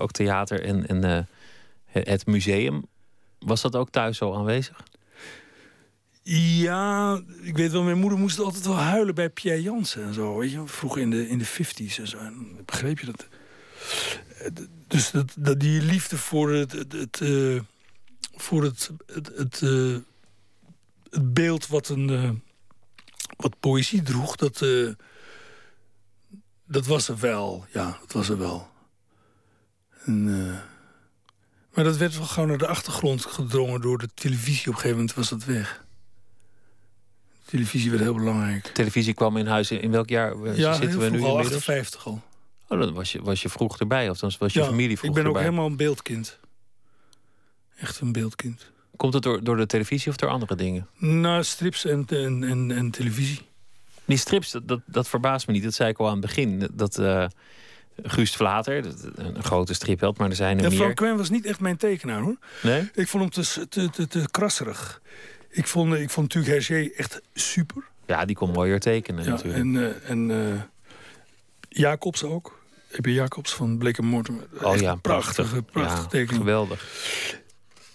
ook theater en, en eh, het museum. Was dat ook thuis zo aanwezig? Ja, ik weet wel, mijn moeder moest altijd wel huilen bij Pierre Jansen en zo. Weet je, vroeger in de, in de 50s en zo. Begreep je dat? Dus dat, dat die liefde voor het, het, uh, voor het, het, het, het, beeld wat een wat poëzie droeg, dat, dat was er wel. Ja, dat was er wel. En, maar dat werd wel gewoon naar de achtergrond gedrongen door de televisie. Op een gegeven moment was dat weg. televisie werd heel belangrijk. televisie kwam in huis in welk jaar ja, zitten we nu? Al 58 al. Oh, dan was je, was je vroeg erbij, of dan was je ja, familie vroeg ik ben ook helemaal een beeldkind. Echt een beeldkind. Komt het door, door de televisie of door andere dingen? Nou, strips en, en, en, en televisie. Die strips, dat, dat, dat, verbaast me niet. Dat zei ik al aan het begin. Dat uh, Guust Vlater, een grote stripheld, maar er zijn er ja, meer. Frank Quen was niet echt mijn tekenaar, hoor. Nee? Ik vond hem te, te, te, te krasserig. Ik vond, ik vond natuurlijk Hergé echt super. Ja, die kon mooier tekenen ja, natuurlijk. En, uh, en uh, Jacobs ook. E.B. Jacobs van Blake Mortimer. Oh ja, prachtige, prachtige tekening. Geweldig.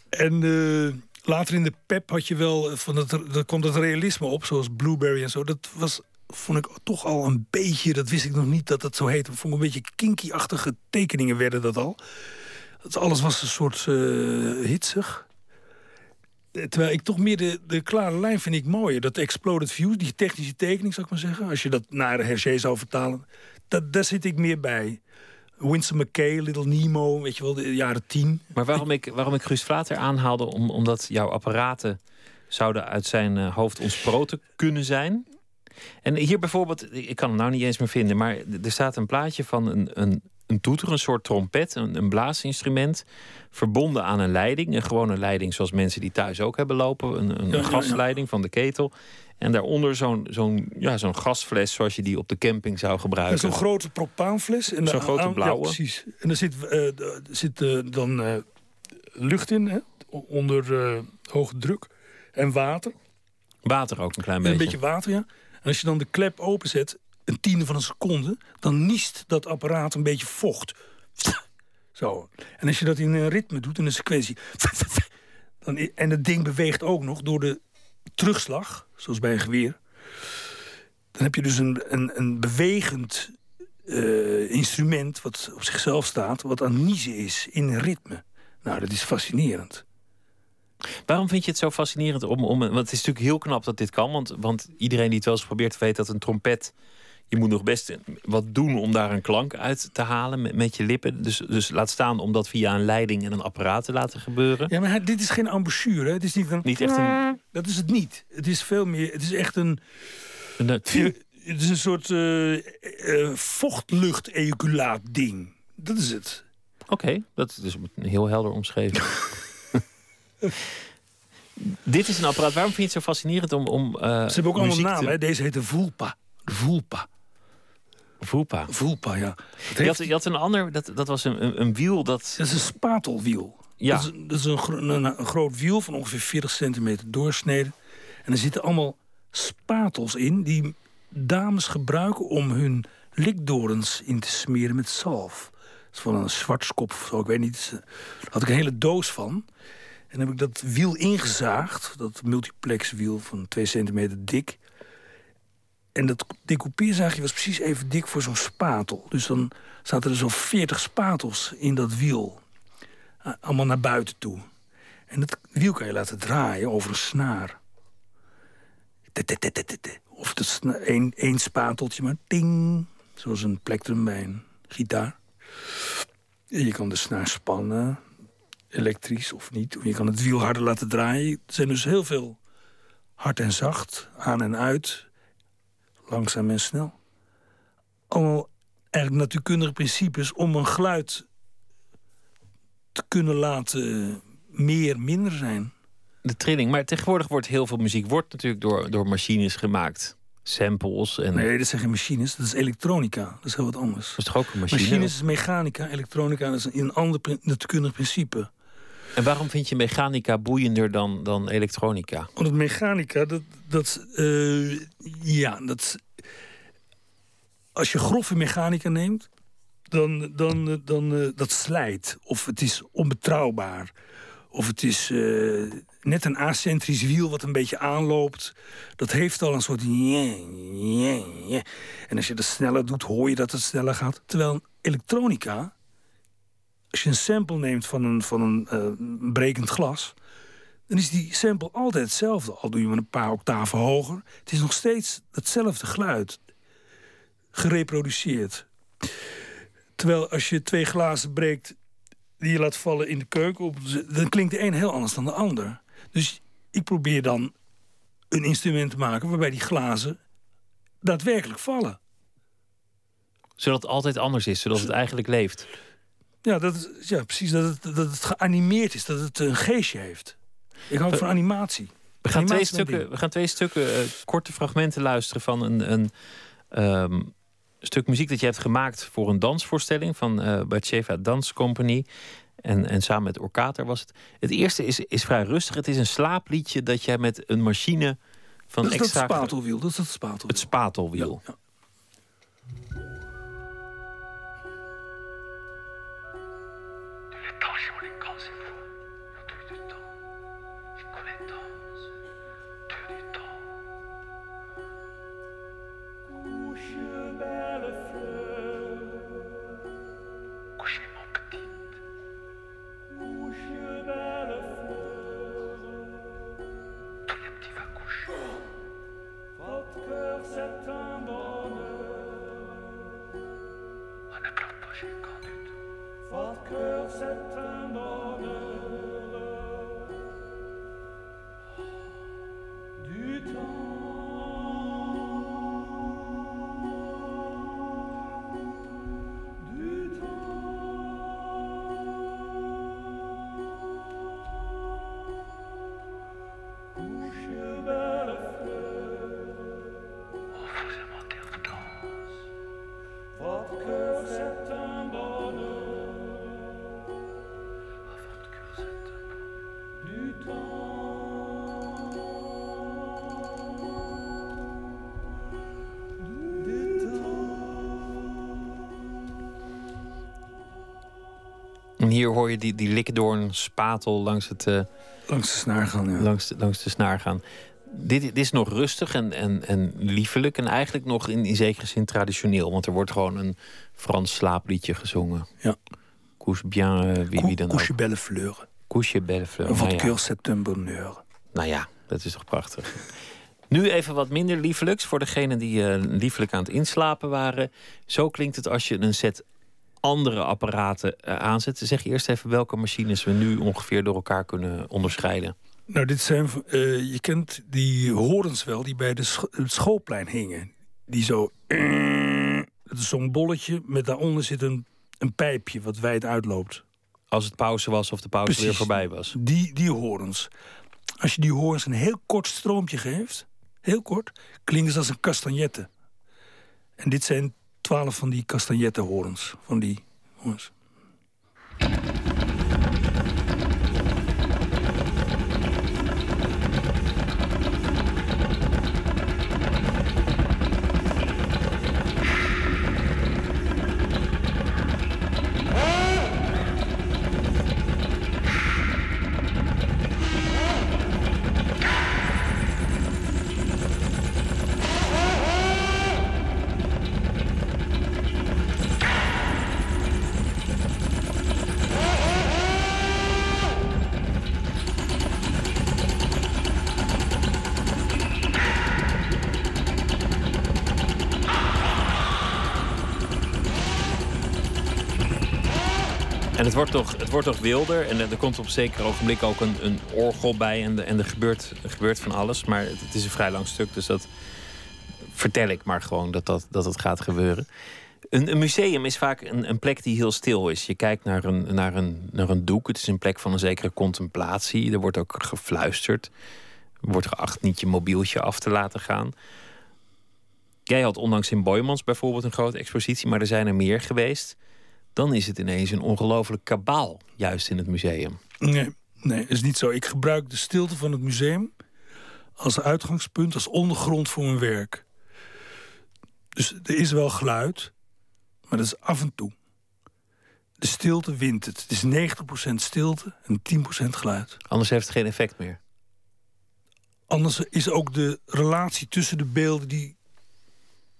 En uh, later in de pep had je wel, van het, er komt het realisme op, zoals Blueberry en zo. Dat was, vond ik toch al een beetje, dat wist ik nog niet dat dat zo heette. Vond ik een beetje kinky-achtige tekeningen werden dat al. Dat alles was een soort uh, hitsig. Terwijl ik toch meer de, de klare lijn vind ik mooier. Dat exploded view, die technische tekening zou ik maar zeggen. Als je dat naar Hergé zou vertalen. Dat, daar zit ik meer bij. Winston McKay, Little Nemo, weet je wel, de jaren tien. Maar waarom ik, waarom ik Guus Vlater aanhaalde... Om, omdat jouw apparaten zouden uit zijn uh, hoofd ontsproten kunnen zijn... En hier bijvoorbeeld, ik kan hem nou niet eens meer vinden... maar er staat een plaatje van een, een, een toeter, een soort trompet, een, een blaasinstrument... verbonden aan een leiding, een gewone leiding zoals mensen die thuis ook hebben lopen... een, een, een gasleiding van de ketel. En daaronder zo'n zo'n ja, zo'n gasfles zoals je die op de camping zou gebruiken. Zo'n grote propaanfles. Zo'n grote blauwe. Ja, precies. En er zit, uh, zit uh, dan uh, lucht in, hè? onder hoge druk. En water. Water ook een klein en beetje. Een beetje water, ja. Als je dan de klep openzet, een tiende van een seconde... dan niest dat apparaat een beetje vocht. Zo. En als je dat in een ritme doet, in een sequentie... Dan, en het ding beweegt ook nog door de terugslag, zoals bij een geweer... dan heb je dus een, een, een bewegend uh, instrument wat op zichzelf staat... wat aan niezen is in ritme. Nou, dat is fascinerend. Waarom vind je het zo fascinerend? Om, om, want het is natuurlijk heel knap dat dit kan. Want, want iedereen die het wel eens probeert weet dat een trompet... je moet nog best wat doen om daar een klank uit te halen met, met je lippen. Dus, dus laat staan om dat via een leiding en een apparaat te laten gebeuren. Ja, maar dit is geen embouchure. Het is niet een... Niet echt een... Dat is het niet. Het is veel meer... Het is echt een... een het is een soort uh, uh, vochtlucht-ejaculaat ding. Dat is het. Oké, okay, dat is heel helder omschreven. Dit is een apparaat. Waarom vind je het zo fascinerend om. om uh, Ze hebben ook allemaal namen. Te... Deze heet de Voelpa. De Voelpa. Voelpa. Voelpa, ja. Heeft... Je, had, je, had, een ander, dat, dat was een, een, een, wiel dat. Dat is een spatelwiel. Ja. Dat is, dat is een, een, een, groot wiel van ongeveer 40 centimeter doorsneden. En er zitten allemaal spatels in die dames gebruiken om hun likdorens in te smeren met zalf. Dat is van een zwartskop of zo, ik weet niet. Daar had ik een hele doos van. En heb ik dat wiel ingezaagd, dat multiplex wiel van 2 centimeter dik. En dat decoupeerzaagje was precies even dik voor zo'n spatel. Dus dan zaten er zo'n 40 spatels in dat wiel. Allemaal naar buiten toe. En dat wiel kan je laten draaien over een snaar. Of het één, één spateltje, maar ting. Zoals een plektrum bij een gitaar. En je kan de snaar spannen, elektrisch of niet. Je kan het wiel harder laten draaien. Er zijn dus heel veel hard en zacht, aan en uit, langzaam en snel. Allemaal eigenlijk natuurkundige principes om een geluid te kunnen laten meer minder zijn. De trilling. Maar tegenwoordig wordt heel veel muziek wordt natuurlijk door, door machines gemaakt. Samples en... Nee, dat zijn geen machines. Dat is elektronica. Dat is heel wat anders. Dat is toch ook een machine? Machines is mechanica. Elektronica is een ander natuurkundig principe. En waarom vind je mechanica boeiender dan, dan elektronica? Omdat mechanica, dat, dat, uh, ja, dat, als je grove mechanica neemt, dan, dan, dan uh, dat slijt. Of het is onbetrouwbaar. Of het is net een acentrisch wiel wat een beetje aanloopt. Dat heeft al een soort... En als je dat sneller doet, hoor je dat het sneller gaat. Terwijl elektronica... Als je een sample neemt van een, van een uh, brekend glas... dan is die sample altijd hetzelfde. Al doe je hem een paar octaven hoger. Het is nog steeds hetzelfde geluid. Gereproduceerd. Terwijl als je twee glazen breekt die je laat vallen in de keuken, dan klinkt de een heel anders dan de ander. Dus ik probeer dan een instrument te maken waarbij die glazen daadwerkelijk vallen. Zodat het altijd anders is, zodat het eigenlijk leeft. Ja, dat het, ja precies. Dat het, dat het geanimeerd is, dat het een geestje heeft. Ik hou van animatie. We gaan, twee stukken, we gaan twee stukken uh, korte fragmenten luisteren van een, een um, stuk muziek dat je hebt gemaakt voor een dansvoorstelling van uh, Batsheva Dance Company. En, en samen met Orkater was het. Het eerste is, is vrij rustig. Het is een slaapliedje dat jij met een machine van dat is extra... Dat spatelwiel. Dat is het spatelwiel. Het spatelwiel. Ja, ja. Die, die likdoorn spatel langs het... Uh, langs de snaar gaan, ja. Langs de, langs de snaar gaan. Dit, dit is nog rustig en, en, en liefelijk. En eigenlijk nog in, in zekere zin traditioneel. Want er wordt gewoon een Frans slaapliedje gezongen. Ja. Couche bien, uh, wie, wie dan Couche belle fleur. Couche belle fleur. Wat nou ja. septembre bonheur. Nou ja, dat is toch prachtig. Nu even wat minder liefelijks voor degenen die uh, liefelijk aan het inslapen waren. Zo klinkt het als je een set andere apparaten uh, aanzetten. Zeg eerst even welke machines we nu ongeveer door elkaar kunnen onderscheiden. Nou, dit zijn, uh, je kent die horens wel, die bij de het schoolplein hingen. Die zo. Het is zo'n bolletje met daaronder zit een, een pijpje wat wijd uitloopt. Als het pauze was of de pauze Precies, weer voorbij was. Die, die horens. Als je die horens een heel kort stroompje geeft, heel kort, klinken ze als een castagnette. En dit zijn twaalf van die castagnettenhoorns. Van die hoorns. Het wordt toch wilder. En er komt op zeker ogenblik ook een, een orgel bij. En, en er, gebeurt, gebeurt van alles. Maar het, het, is een vrij lang stuk. Dus dat vertel ik maar gewoon dat dat, dat het gaat gebeuren. Een, een museum is vaak een, een, plek die heel stil is. Je kijkt naar een, naar, een, naar een doek. Het is een plek van een zekere contemplatie. Er wordt ook gefluisterd. Er wordt geacht niet je mobieltje af te laten gaan. Jij had onlangs in Boymans bijvoorbeeld een grote expositie, maar er zijn er meer geweest dan is het ineens een ongelooflijk kabaal, juist in het museum. Nee, nee, is niet zo. Ik gebruik de stilte van het museum als uitgangspunt, als ondergrond voor mijn werk. Dus er is wel geluid, maar dat is af en toe. De stilte wint het. Het is 90% stilte en 10% geluid. Anders heeft het geen effect meer. Anders is ook de relatie tussen de beelden die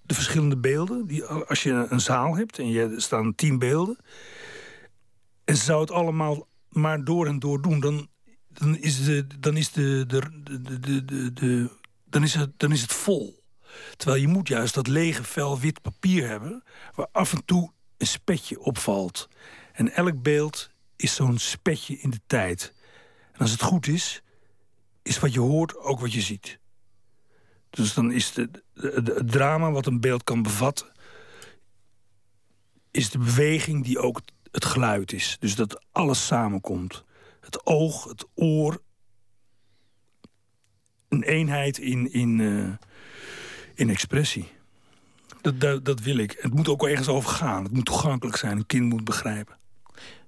de verschillende beelden. Die, als je een zaal hebt en je, er staan tien beelden. En ze zou het allemaal maar door en door doen, dan, dan is, de, dan is, de, de, de, de, de, de dan is, het, dan is het vol. Terwijl je moet juist dat lege vel wit papier hebben... waar af en toe een spetje opvalt. En elk beeld is zo'n spetje in de tijd. En als het goed is, is wat je hoort ook wat je ziet. Dus dan is het drama wat een beeld kan bevatten... is de beweging die ook het geluid is. Dus dat alles samenkomt. Het oog, het oor. Een eenheid in, in, uh, in expressie. Dat, dat, dat, wil ik. Het moet ook ergens over gaan. Het moet toegankelijk zijn. Een kind moet begrijpen.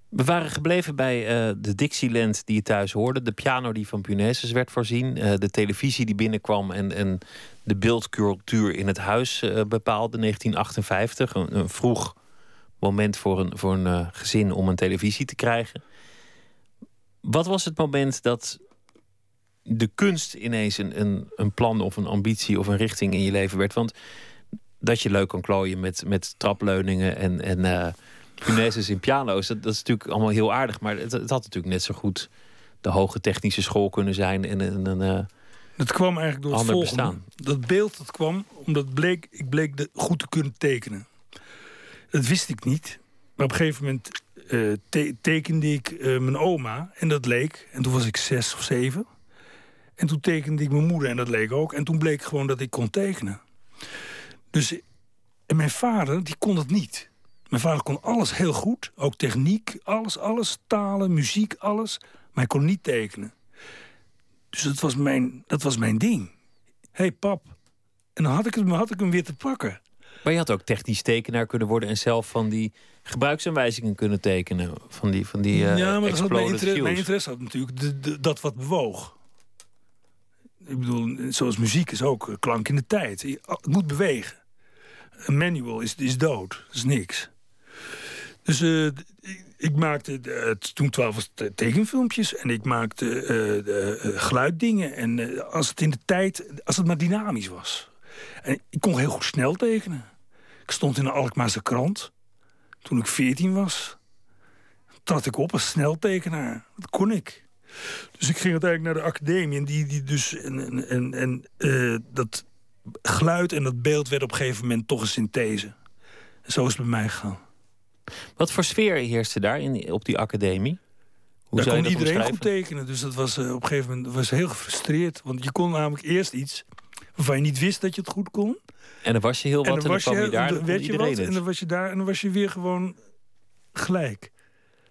We waren gebleven bij uh, de Dixieland die je thuis hoorde. De piano die van Punaises werd voorzien. Uh, de televisie die binnenkwam en, en de beeldcultuur in het huis uh, bepaalde. 1958, een, een, vroeg moment voor een, voor een gezin om een televisie te krijgen. Wat was het moment dat de kunst ineens een, een, een plan of een ambitie of een richting in je leven werd? Want dat je leuk kan klooien met, met trapleuningen en... en Punaises in piano's, dat, dat, is natuurlijk allemaal heel aardig. Maar het, het, had natuurlijk net zo goed de hoge technische school kunnen zijn. En, en, en uh, dat kwam eigenlijk door het volgende. Bestaan. Dat beeld dat kwam omdat bleek, ik bleek de, goed te kunnen tekenen. Dat wist ik niet. Maar op een gegeven moment uh, tekende ik uh, mijn oma en dat leek. En toen was ik zes of zeven. En toen tekende ik mijn moeder en dat leek ook. En toen bleek gewoon dat ik kon tekenen. Dus en mijn vader, die kon het niet. Mijn vader kon alles heel goed. Ook techniek, alles, alles. Talen, muziek, alles. Maar hij kon niet tekenen. Dus dat was mijn, dat was mijn ding. Hé hey, pap. En dan had ik, hem, had ik hem weer te pakken. Maar je had ook technisch tekenaar kunnen worden... en zelf van die gebruiksaanwijzingen kunnen tekenen. Van die, van die uh, Ja, maar dat mijn, interesse, mijn interesse had natuurlijk de, dat wat bewoog. Ik bedoel, zoals muziek is ook klank in de tijd. Het moet bewegen. Een manual is, is dood. Dat is niks. Dus uh, ik maakte uh, toen twaalf tekenfilmpjes en ik maakte uh, geluiddingen. En als het in de tijd, als het maar dynamisch was. En ik kon heel goed snel tekenen. Ik stond in een Alkmaarse krant toen ik veertien was. Trad ik op als sneltekenaar. Dat kon ik. Dus ik ging uiteindelijk naar de academie. En, die, die dus, en, en, en dat geluid en dat beeld werd op een gegeven moment toch een synthese. En zo is het bij mij gegaan. Wat voor sfeer heerste daar in, op die academie? Hoe Daar kon iedereen goed tekenen. Dus dat was uh, op een gegeven moment was heel gefrustreerd. Want je kon namelijk eerst iets waarvan je niet wist dat je het goed kon. En dan was je heel wat en dan, was je, daar. Dan werd je wat, en dan was je daar en dan was je weer gewoon gelijk.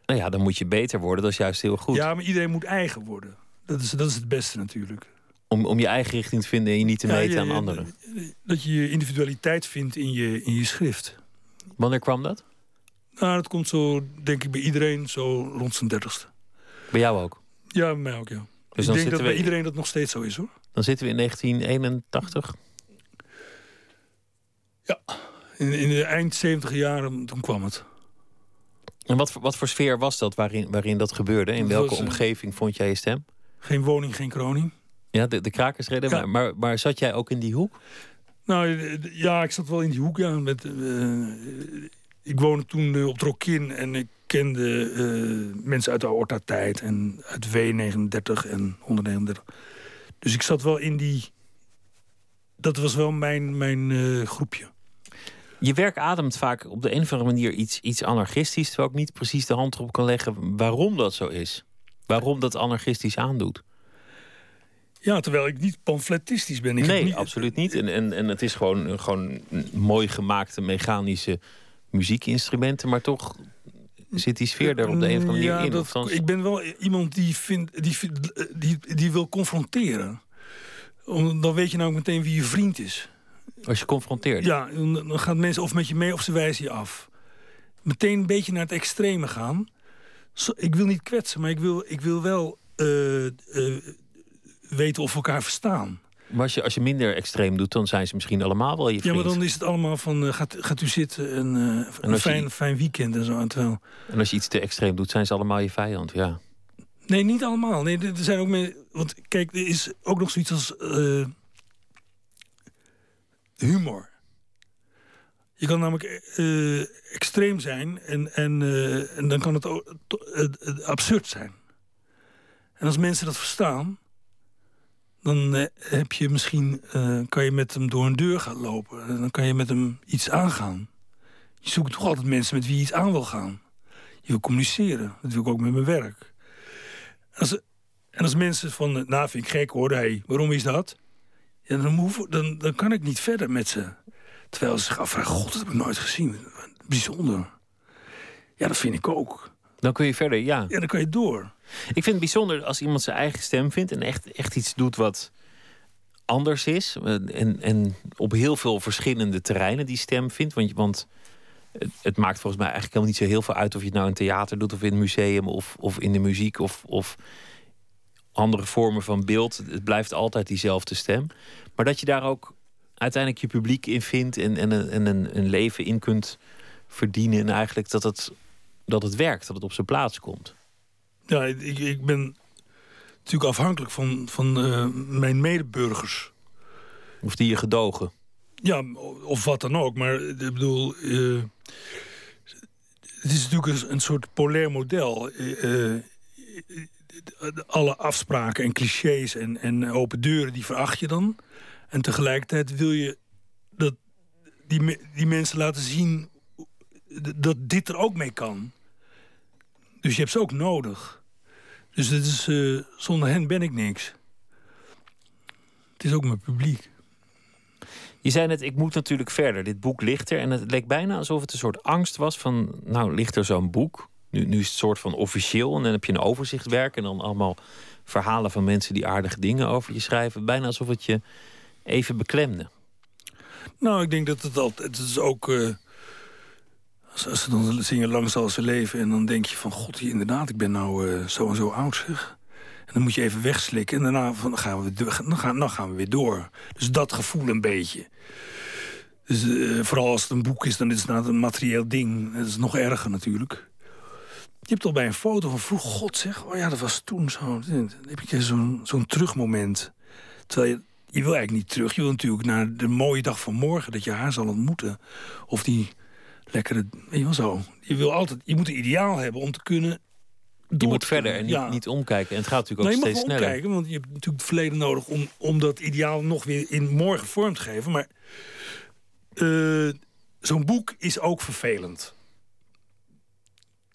Nou ja, dan moet je beter worden. Dat is juist heel goed. Ja, maar iedereen moet eigen worden. Dat is, dat is het beste natuurlijk. Om, om je eigen richting te vinden en je niet te meten aan anderen. Dat je je individualiteit vindt in je, in je schrift. Wanneer kwam dat? Nou, dat komt zo, denk ik, bij iedereen zo rond zijn dertigste. Bij jou ook? Ja, bij mij ook, ja. Dus ik denk dat bij iedereen dat nog steeds zo is, hoor. Dan zitten we in 1981? Ja, in, in de eind 70 jaren, toen kwam het. En wat, wat voor sfeer was dat waarin, waarin dat gebeurde? In welke eh, omgeving vond jij je stem? Geen woning, geen kroning. Ja, de, de krakers redden. Maar, maar, maar, zat jij ook in die hoek? Nou, ja, ik zat wel in die hoek, ja. Met, uh, ik woonde toen uh, op Rokin en ik kende uh, mensen uit de Aorta-tijd en uit W39 en 139. Dus ik zat wel in die... Dat was wel mijn, mijn uh, groepje. Je werk ademt vaak op de een of andere manier iets, iets anarchistisch... terwijl ik niet precies de hand erop kan leggen waarom dat zo is. Waarom dat anarchistisch aandoet. Ja, terwijl ik niet pamfletistisch ben. Ik nee, niet... absoluut niet. En, en, en het is gewoon, gewoon mooi gemaakte mechanische muziekinstrumenten, maar toch zit die sfeer er op de een of andere manier in. Dat, Ik ben wel iemand die, vindt, die, die, die wil confronteren. Dan weet je nou meteen wie je vriend is. Als je confronteert? Ja, dan gaan mensen of met je mee of ze wijzen je af. Meteen een beetje naar het extreme gaan. Ik wil niet kwetsen, maar ik wil, ik wil wel uh, uh, weten of we elkaar verstaan. Maar als je, als je minder extreem doet, dan zijn ze misschien allemaal wel je vriend. Ja, maar dan is het allemaal van, uh, gaat, gaat u zitten en, uh, en een fijn, fijn weekend en zo. Terwijl... En als je iets te extreem doet, zijn ze allemaal je vijand, ja. Nee, niet allemaal. Nee, er zijn ook meer... Want kijk, er is ook nog zoiets als uh, humor. Je kan namelijk uh, extreem zijn en, en, uh, en dan kan het ook absurd zijn. En als mensen dat verstaan, dan uh, heb je misschien, kan je met hem door een deur gaan lopen. En dan kan je met hem iets aangaan. Je zoekt toch altijd mensen met wie je iets aan wil gaan. Je wil communiceren. Dat doe ik ook met mijn werk. Als, en als mensen van, nou vind ik gek hoor, hey, waarom is dat? Ja, dan, hoef, dan, dan kan ik niet verder met ze. Terwijl ze zich afvragen, god, dat heb ik nooit gezien. Bijzonder. Ja, dat vind ik ook. Dan kun je verder, ja. Ja, dan kan je door. Ik vind het bijzonder als iemand zijn eigen stem vindt... en echt, echt iets doet wat anders is. En, en op heel veel verschillende terreinen die stem vindt. Want, want het, het, maakt volgens mij eigenlijk helemaal niet zo heel veel uit... of je het nou in theater doet of in een museum of, of in de muziek... of, of andere vormen van beeld. Het blijft altijd diezelfde stem. Maar dat je daar ook uiteindelijk je publiek in vindt en, en, en een, een leven in kunt verdienen. En eigenlijk dat het, dat het werkt, dat het op zijn plaats komt. Ja, ik, ik ben natuurlijk afhankelijk van, van uh, mijn medeburgers. Of die je gedogen. Ja, of wat dan ook. Maar ik bedoel, uh, het is natuurlijk een, een soort polair model. Uh, alle afspraken en clichés en, en open deuren, die veracht je dan. En tegelijkertijd wil je dat die, die mensen laten zien dat dit er ook mee kan. Dus je hebt ze ook nodig. Dus het is, uh, zonder hen ben ik niks. Het is ook mijn publiek. Je zei net, ik moet natuurlijk verder. Dit boek ligt er. En het leek bijna alsof het een soort angst was van... nou, ligt er zo'n boek? Nu, nu is het soort van officieel. En dan heb je een overzichtwerk. En dan allemaal verhalen van mensen die aardige dingen over je schrijven. Bijna alsof het je even beklemde? Nou, ik denk dat het altijd... Het is ook... Uh, als, ze dan zingen Lang zal ze leven... en dan denk je van... God, inderdaad, ik ben nou uh, zo en zo oud, zeg. En dan moet je even wegslikken. En daarna van, gaan, we, dan gaan, dan gaan we weer door. Dus dat gevoel een beetje. Dus uh, vooral als het een boek is, dan is het een materieel ding. Dat is nog erger natuurlijk. Je hebt al bij een foto van vroeg, god zeg, oh ja, dat was toen zo. Dan heb je zo'n zo'n terugmoment. Terwijl je je wil eigenlijk niet terug. Je wil natuurlijk naar de mooie dag van morgen dat je haar zal ontmoeten. Of die lekkere, weet je wel zo. Je, wil altijd, je moet een ideaal hebben om te kunnen je moet verder en niet, niet, omkijken. En het gaat natuurlijk ook steeds sneller. Omkijken, want je hebt natuurlijk het verleden nodig om, om dat ideaal nog weer in morgen vorm te geven. Maar uh, zo'n boek is ook vervelend.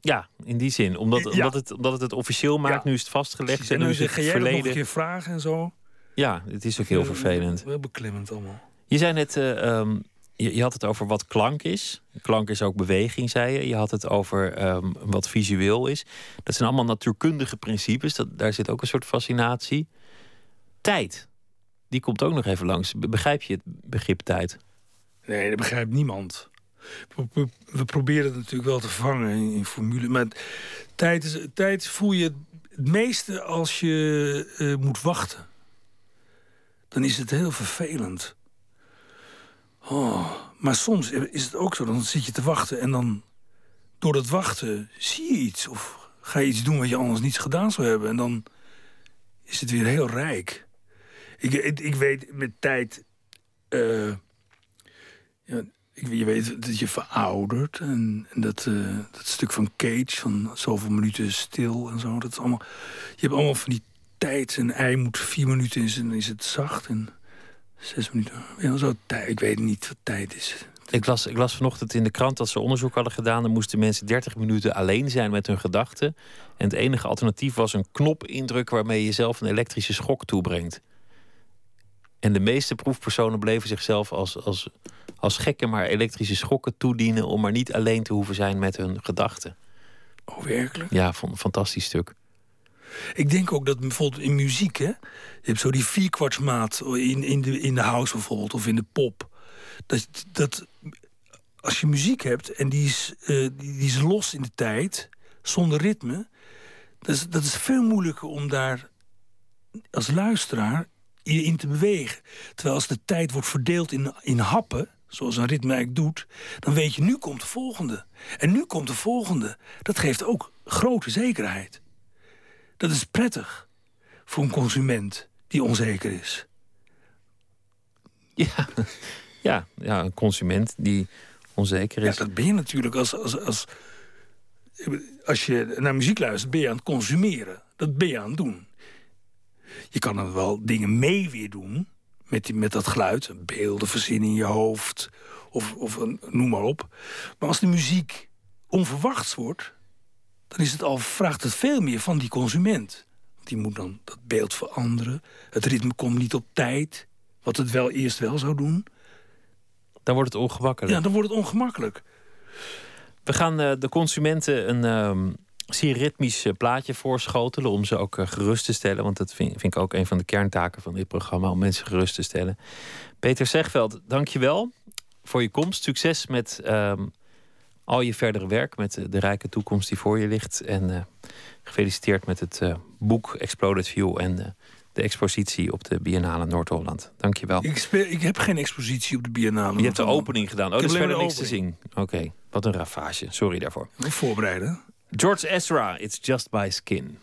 Ja, in die zin. Omdat, omdat, het, omdat het het officieel maakt. Nu is het vastgelegd. En nu is het verleden. Nog een keer vragen en zo. Ja, het is ook heel vervelend. Wel beklemmend allemaal. Je zei net, uh, um, je, je, had het over wat klank is. Klank is ook beweging, zei je. Je had het over um, wat visueel is. Dat zijn allemaal natuurkundige principes. Dat, daar zit ook een soort fascinatie. Tijd, die komt ook nog even langs. Begrijp je het begrip tijd? Nee, dat begrijpt niemand. We, proberen het natuurlijk wel te vangen in, formule. Maar tijd, is, tijd voel je het meeste als je uh, moet wachten dan is het heel vervelend. Oh, maar soms is het ook zo, dan zit je te wachten en dan door het wachten zie je iets. Of ga je iets doen wat je anders niet gedaan zou hebben. En dan is het weer heel rijk. Ik, ik, weet met tijd... Uh, ja, je weet dat je veroudert. En, en dat, uh, dat stuk van Cage, van zoveel minuten stil en zo. Dat is allemaal, je hebt allemaal van die tijd. Een ei moet vier minuten is en is het zacht. En zes minuten. Ja, zo tijd. Ik weet niet wat tijd is. Ik las, ik las vanochtend in de krant dat ze onderzoek hadden gedaan. Dan moesten mensen 30 minuten alleen zijn met hun gedachten. En het enige alternatief was een knop indrukken waarmee je jezelf een elektrische schok toebrengt. En de meeste proefpersonen bleven zichzelf als, als, als gekken maar elektrische schokken toedienen om maar niet alleen te hoeven zijn met hun gedachten. Oh, werkelijk? Ja, vond een fantastisch stuk. Ik denk ook dat bijvoorbeeld in muziek, hè, je hebt zo die vierkwartsmaat in, in, de, in de house bijvoorbeeld, of in de pop. Dat, dat als je muziek hebt en die is, uh, die, is los in de tijd, zonder ritme, dat is, dat is veel moeilijker om daar als luisteraar je in te bewegen. Terwijl als de tijd wordt verdeeld in, in happen, zoals een ritme eigenlijk doet, dan weet je nu komt de volgende. En nu komt de volgende. Dat geeft ook grote zekerheid. Dat is prettig voor een consument die onzeker is. Ja, ja, ja een consument die onzeker is. Ja, dat ben je natuurlijk als, als, als, als je naar muziek luistert, ben je aan het consumeren. Dat ben je aan het doen. Je kan dan wel dingen mee weer doen met, die, met dat geluid. Beelden verzinnen in je hoofd of, of een, noem maar op. Maar als de muziek onverwachts wordt, dan is het al, vraagt het veel meer van die consument. Die moet dan dat beeld veranderen. Het ritme komt niet op tijd, wat het wel eerst wel zou doen. Dan wordt het ongemakkelijk. Ja, dan wordt het ongemakkelijk. We gaan uh, de consumenten een um, zeer ritmisch uh, plaatje voorschotelen om ze ook uh, gerust te stellen. Want dat vind, vind, ik ook een van de kerntaken van dit programma, om mensen gerust te stellen. Peter Zegveld, dank je wel voor je komst. Succes met um, al je verdere werk, met de rijke toekomst die voor je ligt. En gefeliciteerd met het boek Exploded View en de expositie op de Biennale Noord-Holland. Dank je wel. Ik, speel, ik heb geen expositie op de Biennale. Je hebt de opening gedaan. Oh, er is verder niks te zien. Oké, wat een ravage. Sorry daarvoor. Voorbereiden. George Ezra, It's Just By Skin.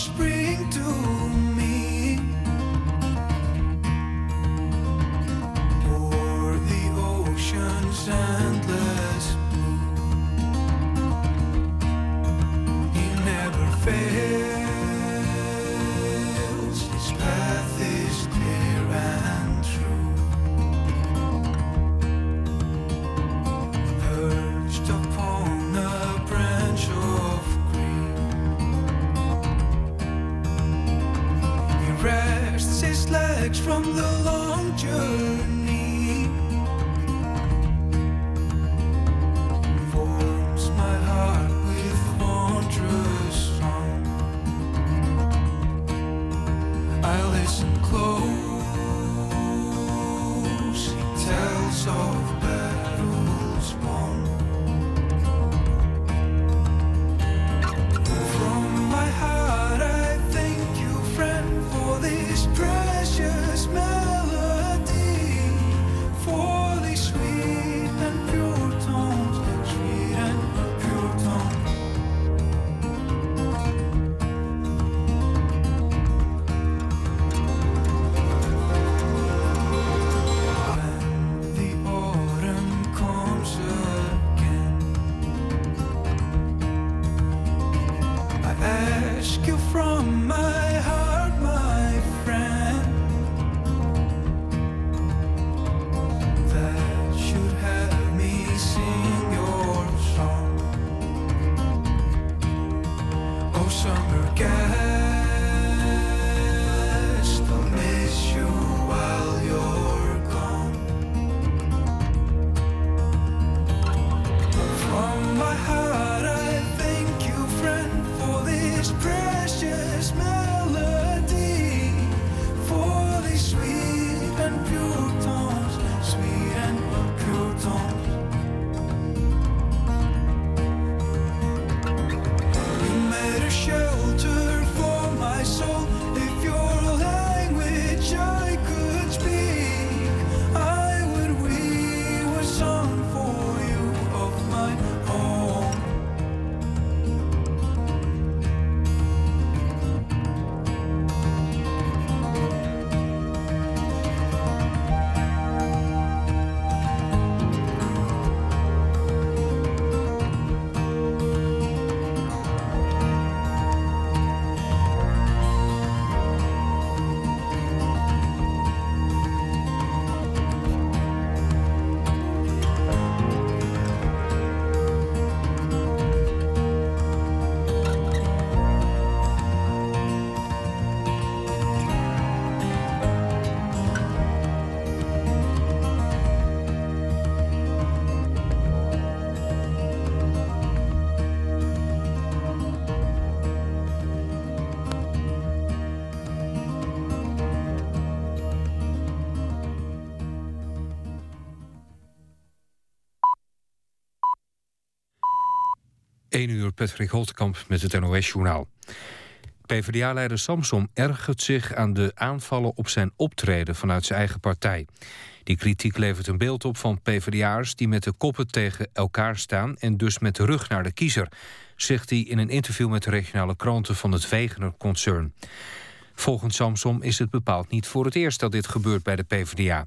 spring to 1 uur Patrick Holtkamp met het NOS-journaal. PvdA-leider Samson ergert zich aan de aanvallen op zijn optreden vanuit zijn eigen partij. Die kritiek levert een beeld op van PvdA'ers die met de koppen tegen elkaar staan... en dus met de rug naar de kiezer, zegt hij in een interview met de regionale kranten van het Wegener-concern. Volgens Samson is het bepaald niet voor het eerst dat dit gebeurt bij de PvdA.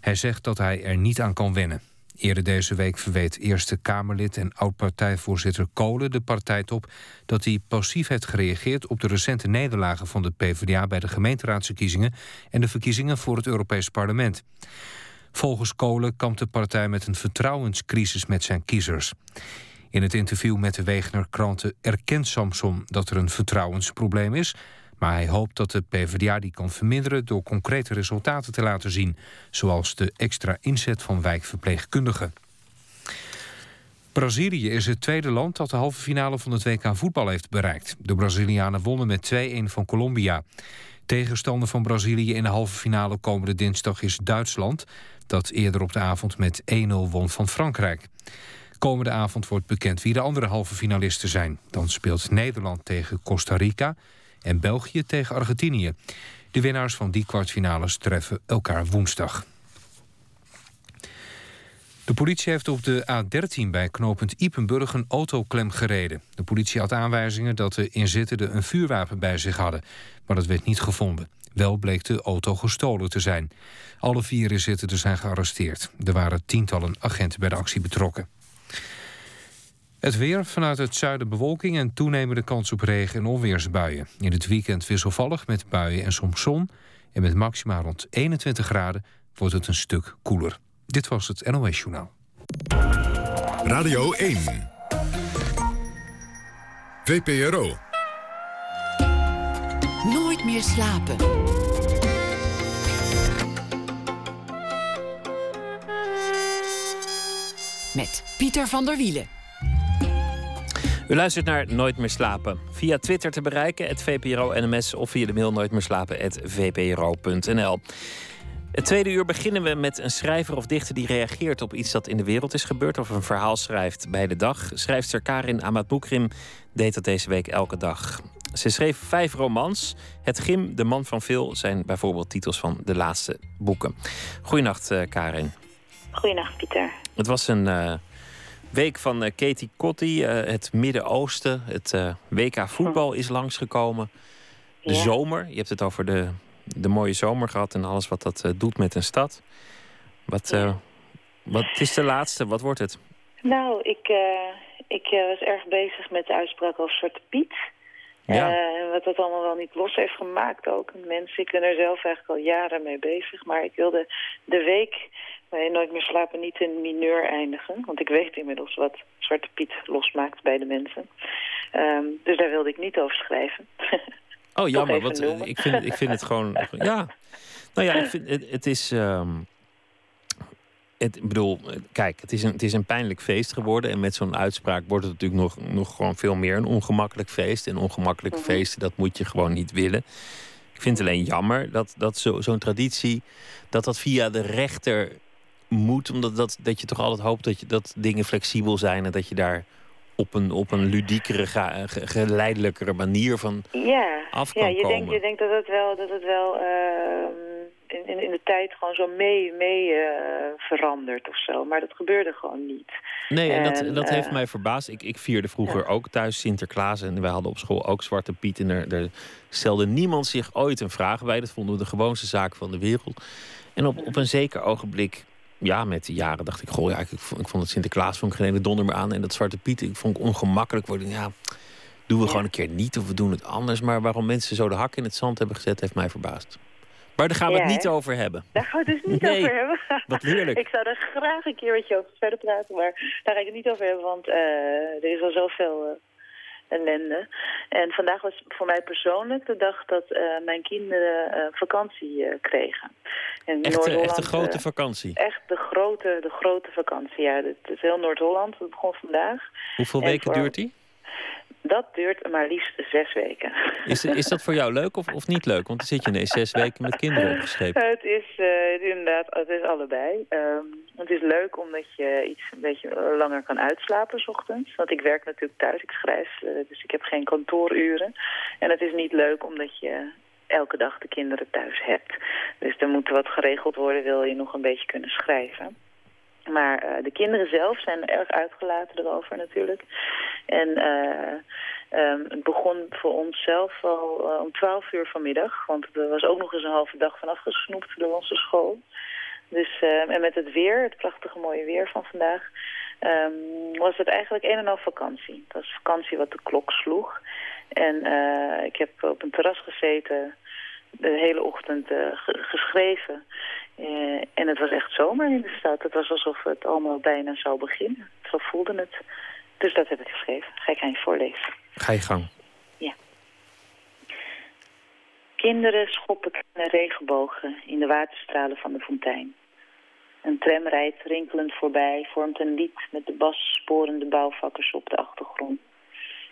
Hij zegt dat hij er niet aan kan wennen. Eerder deze week verweet Eerste Kamerlid en oud-partijvoorzitter Kolen de partijtop dat hij passief heeft gereageerd op de recente nederlagen van de PvdA bij de gemeenteraadsverkiezingen en de verkiezingen voor het Europees Parlement. Volgens Kolen kampt de partij met een vertrouwenscrisis met zijn kiezers. In het interview met de Wegener kranten erkent Samson dat er een vertrouwensprobleem is, maar hij hoopt dat de PvdA die kan verminderen door concrete resultaten te laten zien, zoals de extra inzet van wijkverpleegkundigen. Brazilië is het tweede land dat de halve finale van het WK voetbal heeft bereikt. De Brazilianen wonnen met 2-1 van Colombia. Tegenstander van Brazilië in de halve finale komende dinsdag is Duitsland... dat eerder op de avond met 1-0 won van Frankrijk. Komende avond wordt bekend wie de andere halve finalisten zijn. Dan speelt Nederland tegen Costa Rica en België tegen Argentinië. De winnaars van die kwartfinales treffen elkaar woensdag. De politie heeft op de A13 bij knooppunt Ipenburg een autoklem gereden. De politie had aanwijzingen dat de inzittenden een vuurwapen bij zich hadden. Maar dat werd niet gevonden. Wel bleek de auto gestolen te zijn. Alle vier inzittenden zijn gearresteerd. Er waren tientallen agenten bij de actie betrokken. Het weer vanuit het zuiden bewolking en toenemende kans op regen- en onweersbuien. In het weekend wisselvallig met buien en soms zon. En met maxima rond 21 graden wordt het een stuk koeler. Dit was het NOS Journaal. Radio 1. VPRO. Nooit meer slapen. Met Pieter van der Wielen. U luistert naar Nooit meer slapen. Via Twitter te bereiken, het VPRO-NMS... of via de mail nooit meer slapen, vpro.nl. Het tweede uur beginnen we met een schrijver of dichter... die reageert op iets dat in de wereld is gebeurd... of een verhaal schrijft bij de dag. Schrijfster Karin Amatboekrim deed dat deze week elke dag. Ze schreef vijf romans. Het Gim, De Man van Veel... zijn bijvoorbeeld titels van de laatste boeken. Goedenacht, uh, Karin. Goedenacht, Pieter. Het was een... Uh, week van uh, Katie Kotti, uh, het Midden-Oosten. Het uh, WK voetbal is langsgekomen. De ja. zomer, je hebt het over de, de mooie zomer gehad... en alles wat dat doet met een stad. Wat, ja. wat is de laatste? Wat wordt het? Nou, ik, ik was erg bezig met de uitspraak over Zwarte Piet. Ja. wat dat allemaal wel niet los heeft gemaakt ook. Mensen, ik ben er zelf eigenlijk al jaren mee bezig. Maar ik wilde de week bij Nooit meer slapen niet in mineur eindigen. Want ik weet inmiddels wat Zwarte Piet losmaakt bij de mensen. Um, dus daar wilde ik niet over schrijven. Oh, jammer. Want, ik, vind, ik vind het gewoon... Ja, nou ja, ik vind, het, het is... Um, het, ik bedoel, kijk, het is, een, het is een pijnlijk feest geworden. En met zo'n uitspraak wordt het natuurlijk nog, nog gewoon veel meer een ongemakkelijk feest. En ongemakkelijke mm -hmm. feesten, dat moet je gewoon niet willen. Ik vind het alleen jammer dat, dat zo'n zo traditie... dat dat via de rechter moet. Omdat dat, dat je toch altijd hoopt dat, je, dat dingen flexibel zijn. En dat je daar op een, op een ludiekere, geleidelijkere manier van ja, af kan ja, je komen. Denkt, je denkt dat het wel, dat het wel uh, in, in de tijd gewoon zo mee, mee uh, verandert of zo. Maar dat gebeurde gewoon niet. Nee, en, en dat, dat uh, heeft mij verbaasd. Ik, ik vierde vroeger ja. ook thuis Sinterklaas. En wij hadden op school ook Zwarte Piet. En er, er stelde niemand zich ooit een vraag bij. Dat vonden we de gewoonste zaak van de wereld. En op, op een zeker ogenblik ja, met de jaren dacht ik, goh, ja, ik, ik, vond, ik vond het Sinterklaas vond ik geen donder meer aan. En dat Zwarte Piet, ik vond ik ongemakkelijk worden. Ja, doen we gewoon een keer niet of we doen het anders. Maar waarom mensen zo de hak in het zand hebben gezet, heeft mij verbaasd. Maar daar gaan we ja, het niet over hebben. Daar gaan we het dus niet nee. over hebben. Wat heerlijk. ik zou er graag een keer met je over verder praten, maar daar ga ik het niet over hebben, want uh, er is al zoveel... Uh, ellende. En vandaag was voor mij persoonlijk de dag dat uh, mijn kinderen uh, vakantie uh, kregen. Echt, echt een grote vakantie? Echt de grote, de grote vakantie, ja. Het is heel Noord-Holland, dat begon vandaag. Hoeveel en weken voor... duurt die? Dat duurt maar liefst zes weken. Is, is dat voor jou leuk of, of niet leuk? Want dan zit je ineens zes weken met kinderen opgeschreven. Het is uh, inderdaad, het is allebei. Um, het is leuk omdat je iets een beetje langer kan uitslapen s ochtends. Want ik werk natuurlijk thuis, ik schrijf, uh, dus ik heb geen kantooruren. En het is niet leuk omdat je elke dag de kinderen thuis hebt. Dus er moet wat geregeld worden, wil je nog een beetje kunnen schrijven. Maar uh, de kinderen zelf zijn erg uitgelaten erover natuurlijk. En uh, um, het begon voor ons zelf al uh, om 12 uur vanmiddag. Want er was ook nog eens een halve dag van afgesnoept door onze school. Dus, en met het weer, het prachtige mooie weer van vandaag... Um, was het eigenlijk een en al vakantie. Het was vakantie wat de klok sloeg. En ik heb op een terras gezeten de hele ochtend geschreven... Uh, en het was echt zomer in de stad. Het was alsof het allemaal bijna zou beginnen. Zo voelde het. Dus dat heb ik geschreven. Ga ik aan je voorlezen. Ga je gang. Ja. Kinderen schoppen kleine regenbogen in de waterstralen van de fontein. Een tram rijdt rinkelend voorbij, vormt een lied met de bassporende bouwvakkers op de achtergrond.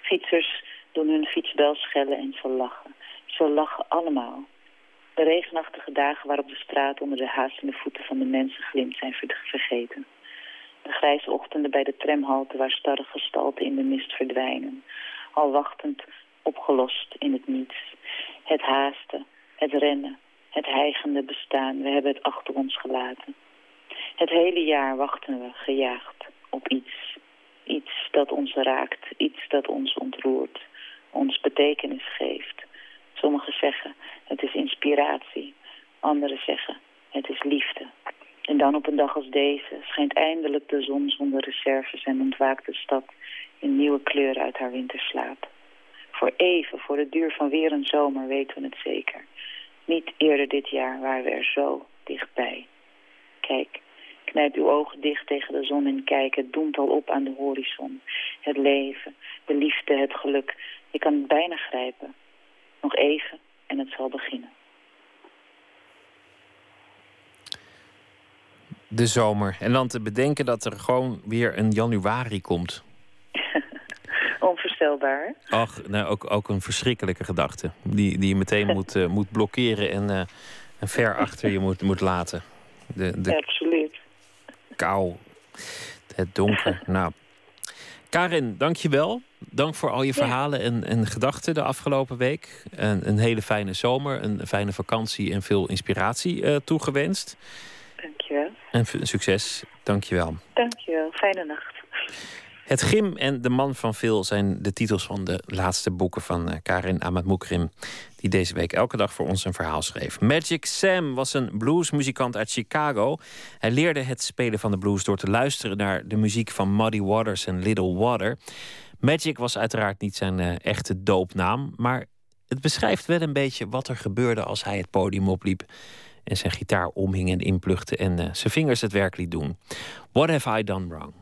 Fietsers doen hun fietsbel schellen en ze lachen. Ze lachen allemaal. De regenachtige dagen waarop de straat onder de haastende voeten van de mensen glimt zijn vergeten. De grijze ochtenden bij de tramhalte waar starre gestalten in de mist verdwijnen. Al wachtend, opgelost in het niets. Het haasten, het rennen, het hijgende bestaan, we hebben het achter ons gelaten. Het hele jaar wachten we, gejaagd, op iets. Iets dat ons raakt, iets dat ons ontroert, ons betekenis geeft. Sommigen zeggen, het is inspiratie. Anderen zeggen, het is liefde. En dan op een dag als deze schijnt eindelijk de zon zonder reserves en ontwaakt de stad in nieuwe kleuren uit haar winterslaap. Voor even, voor de duur van weer een zomer, weten we het zeker. Niet eerder dit jaar waren we er zo dichtbij. Kijk, knijp uw ogen dicht tegen de zon en kijk, het doemt al op aan de horizon. Het leven, de liefde, het geluk. Je kan het bijna grijpen. Nog even en het zal beginnen. De zomer. En dan te bedenken dat er gewoon weer een januari komt. Onvoorstelbaar. Ach, nou, ook, ook een verschrikkelijke gedachte. Die, die je meteen moet, uh, moet blokkeren en, uh, en ver achter je moet, moet laten. De, de Absoluut. Kou. Het donker. nou. Karin, dank je wel. Dank voor al je verhalen en, en gedachten de afgelopen week. En een hele fijne zomer, een fijne vakantie en veel inspiratie uh, toegewenst. Dankjewel. En succes. Dankjewel. Dankjewel. Fijne nacht. Het Gim en De Man van Veel zijn de titels van de laatste boeken van uh, Karin Amatmoukrim, die deze week elke dag voor ons een verhaal schreef. Magic Sam was een bluesmuzikant uit Chicago. Hij leerde het spelen van de blues door te luisteren naar de muziek van Muddy Waters en Little Water. Magic was uiteraard niet zijn uh, echte doopnaam, maar het beschrijft wel een beetje wat er gebeurde als hij het podium opliep en zijn gitaar omhing en inpluchtte en uh, zijn vingers het werk liet doen. What have I done wrong?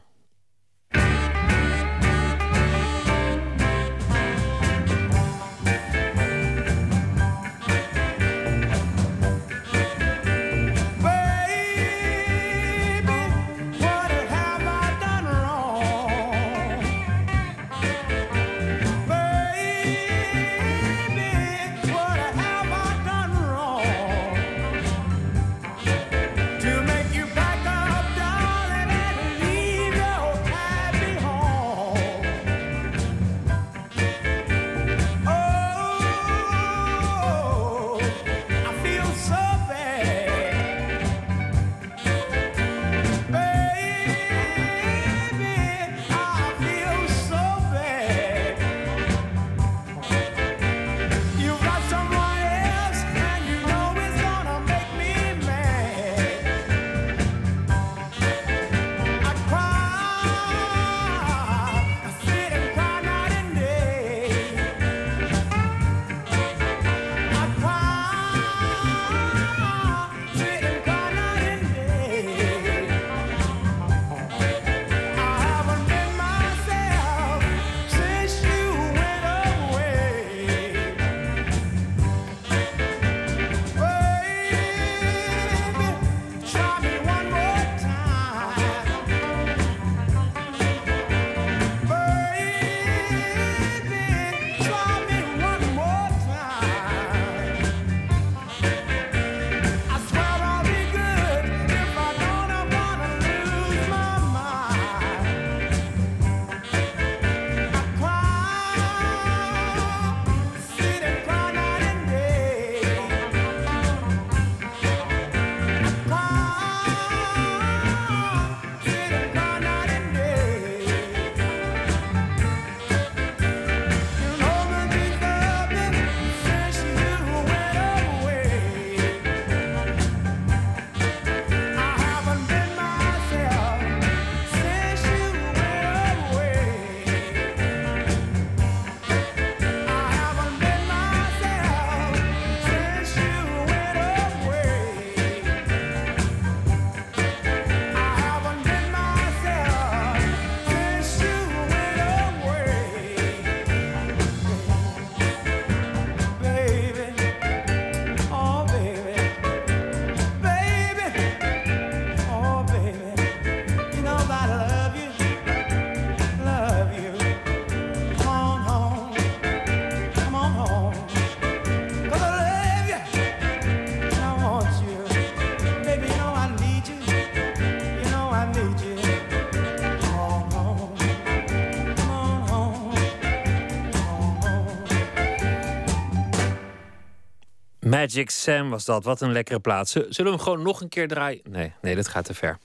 Magic Sam was dat. Wat een lekkere plaats. Zullen we hem gewoon nog een keer draaien? Nee, nee, dat gaat te ver.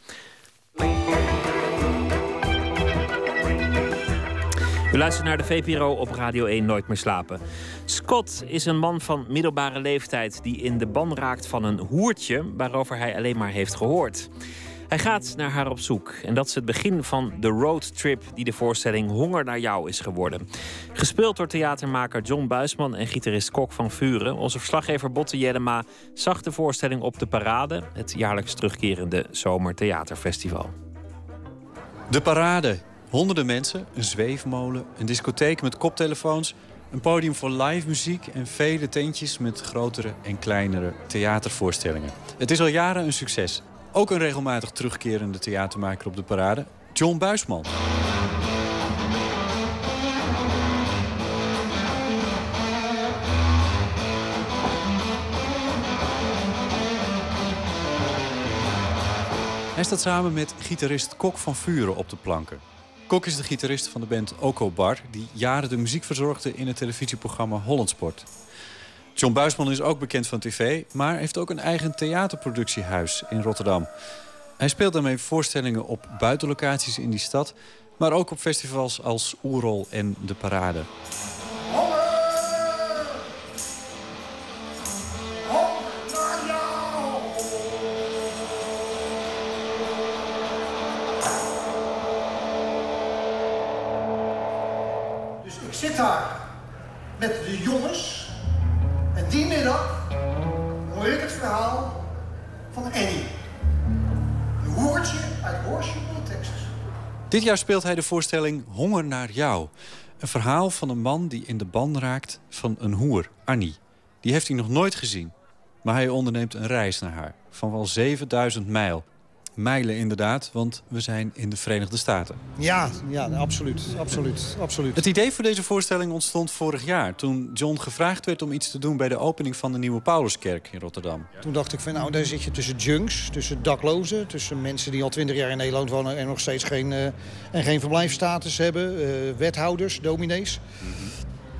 U luistert naar de VPRO op Radio 1 Nooit meer slapen. Scott is een man van middelbare leeftijd die in de ban raakt van een hoertje waarover hij alleen maar heeft gehoord. Hij gaat naar haar op zoek. En dat is het begin van de roadtrip die de voorstelling Honger naar jou is geworden. Gespeeld door theatermaker John Buisman en gitarist Kok van Vuren. Onze verslaggever Botte Jellema zag de voorstelling op de Parade, het jaarlijks terugkerende Zomertheaterfestival. De Parade. Honderden mensen, een zweefmolen, een discotheek met koptelefoons, een podium voor live muziek en vele tentjes met grotere en kleinere theatervoorstellingen. Het is al jaren een succes. Ook een regelmatig terugkerende theatermaker op de parade, John Buisman. Hij staat samen met gitarist Kok van Vuren op de planken. Kok is de gitarist van de band Oko Bar... die jaren de muziek verzorgde in het televisieprogramma Hollandsport. John Buisman is ook bekend van tv... maar heeft ook een eigen theaterproductiehuis in Rotterdam. Hij speelt daarmee voorstellingen op buitenlocaties in die stad... maar ook op festivals als Oerol en De Parade. Dit jaar speelt hij de voorstelling Honger naar jou. Een verhaal van een man die in de ban raakt van een hoer, Annie. Die heeft hij nog nooit gezien. Maar hij onderneemt een reis naar haar van wel 7000 mijl. Mijlen inderdaad, want we zijn in de Verenigde Staten. Ja, ja, absoluut, absoluut, absoluut. Het idee voor deze voorstelling ontstond vorig jaar... toen John gevraagd werd om iets te doen bij de opening van de Nieuwe Pauluskerk in Rotterdam. Toen dacht ik van nou, daar zit je tussen junks, tussen daklozen... tussen mensen die al twintig jaar in Nederland wonen... en nog steeds geen, uh, en geen verblijfsstatus hebben. Uh, wethouders, dominees.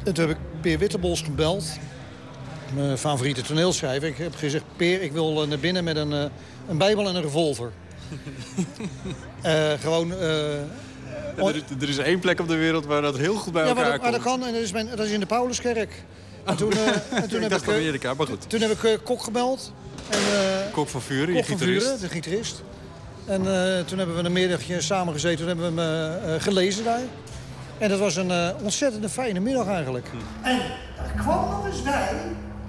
En toen heb ik Peer Wittebols gebeld. Mijn favoriete toneelschrijver. Ik heb gezegd, Peer, ik wil naar binnen met een, een bijbel en een revolver. Uh, gewoon... Uh, er, er, is één plek op de wereld waar dat heel goed bij ja, elkaar maar dat, komt. Maar dat kan, en dat is, mijn, dat is in de Pauluskerk. En toen, uh, en toen ik heb dacht ik, Amerika, maar goed. Toen heb ik Kok gebeld. En, Kok van Vuren, Kok je van gitarist. Vuren, de gitarist. En toen hebben we een middagje samen gezeten. Toen hebben we hem gelezen daar. En dat was een ontzettend fijne middag eigenlijk. En er kwam nog eens bij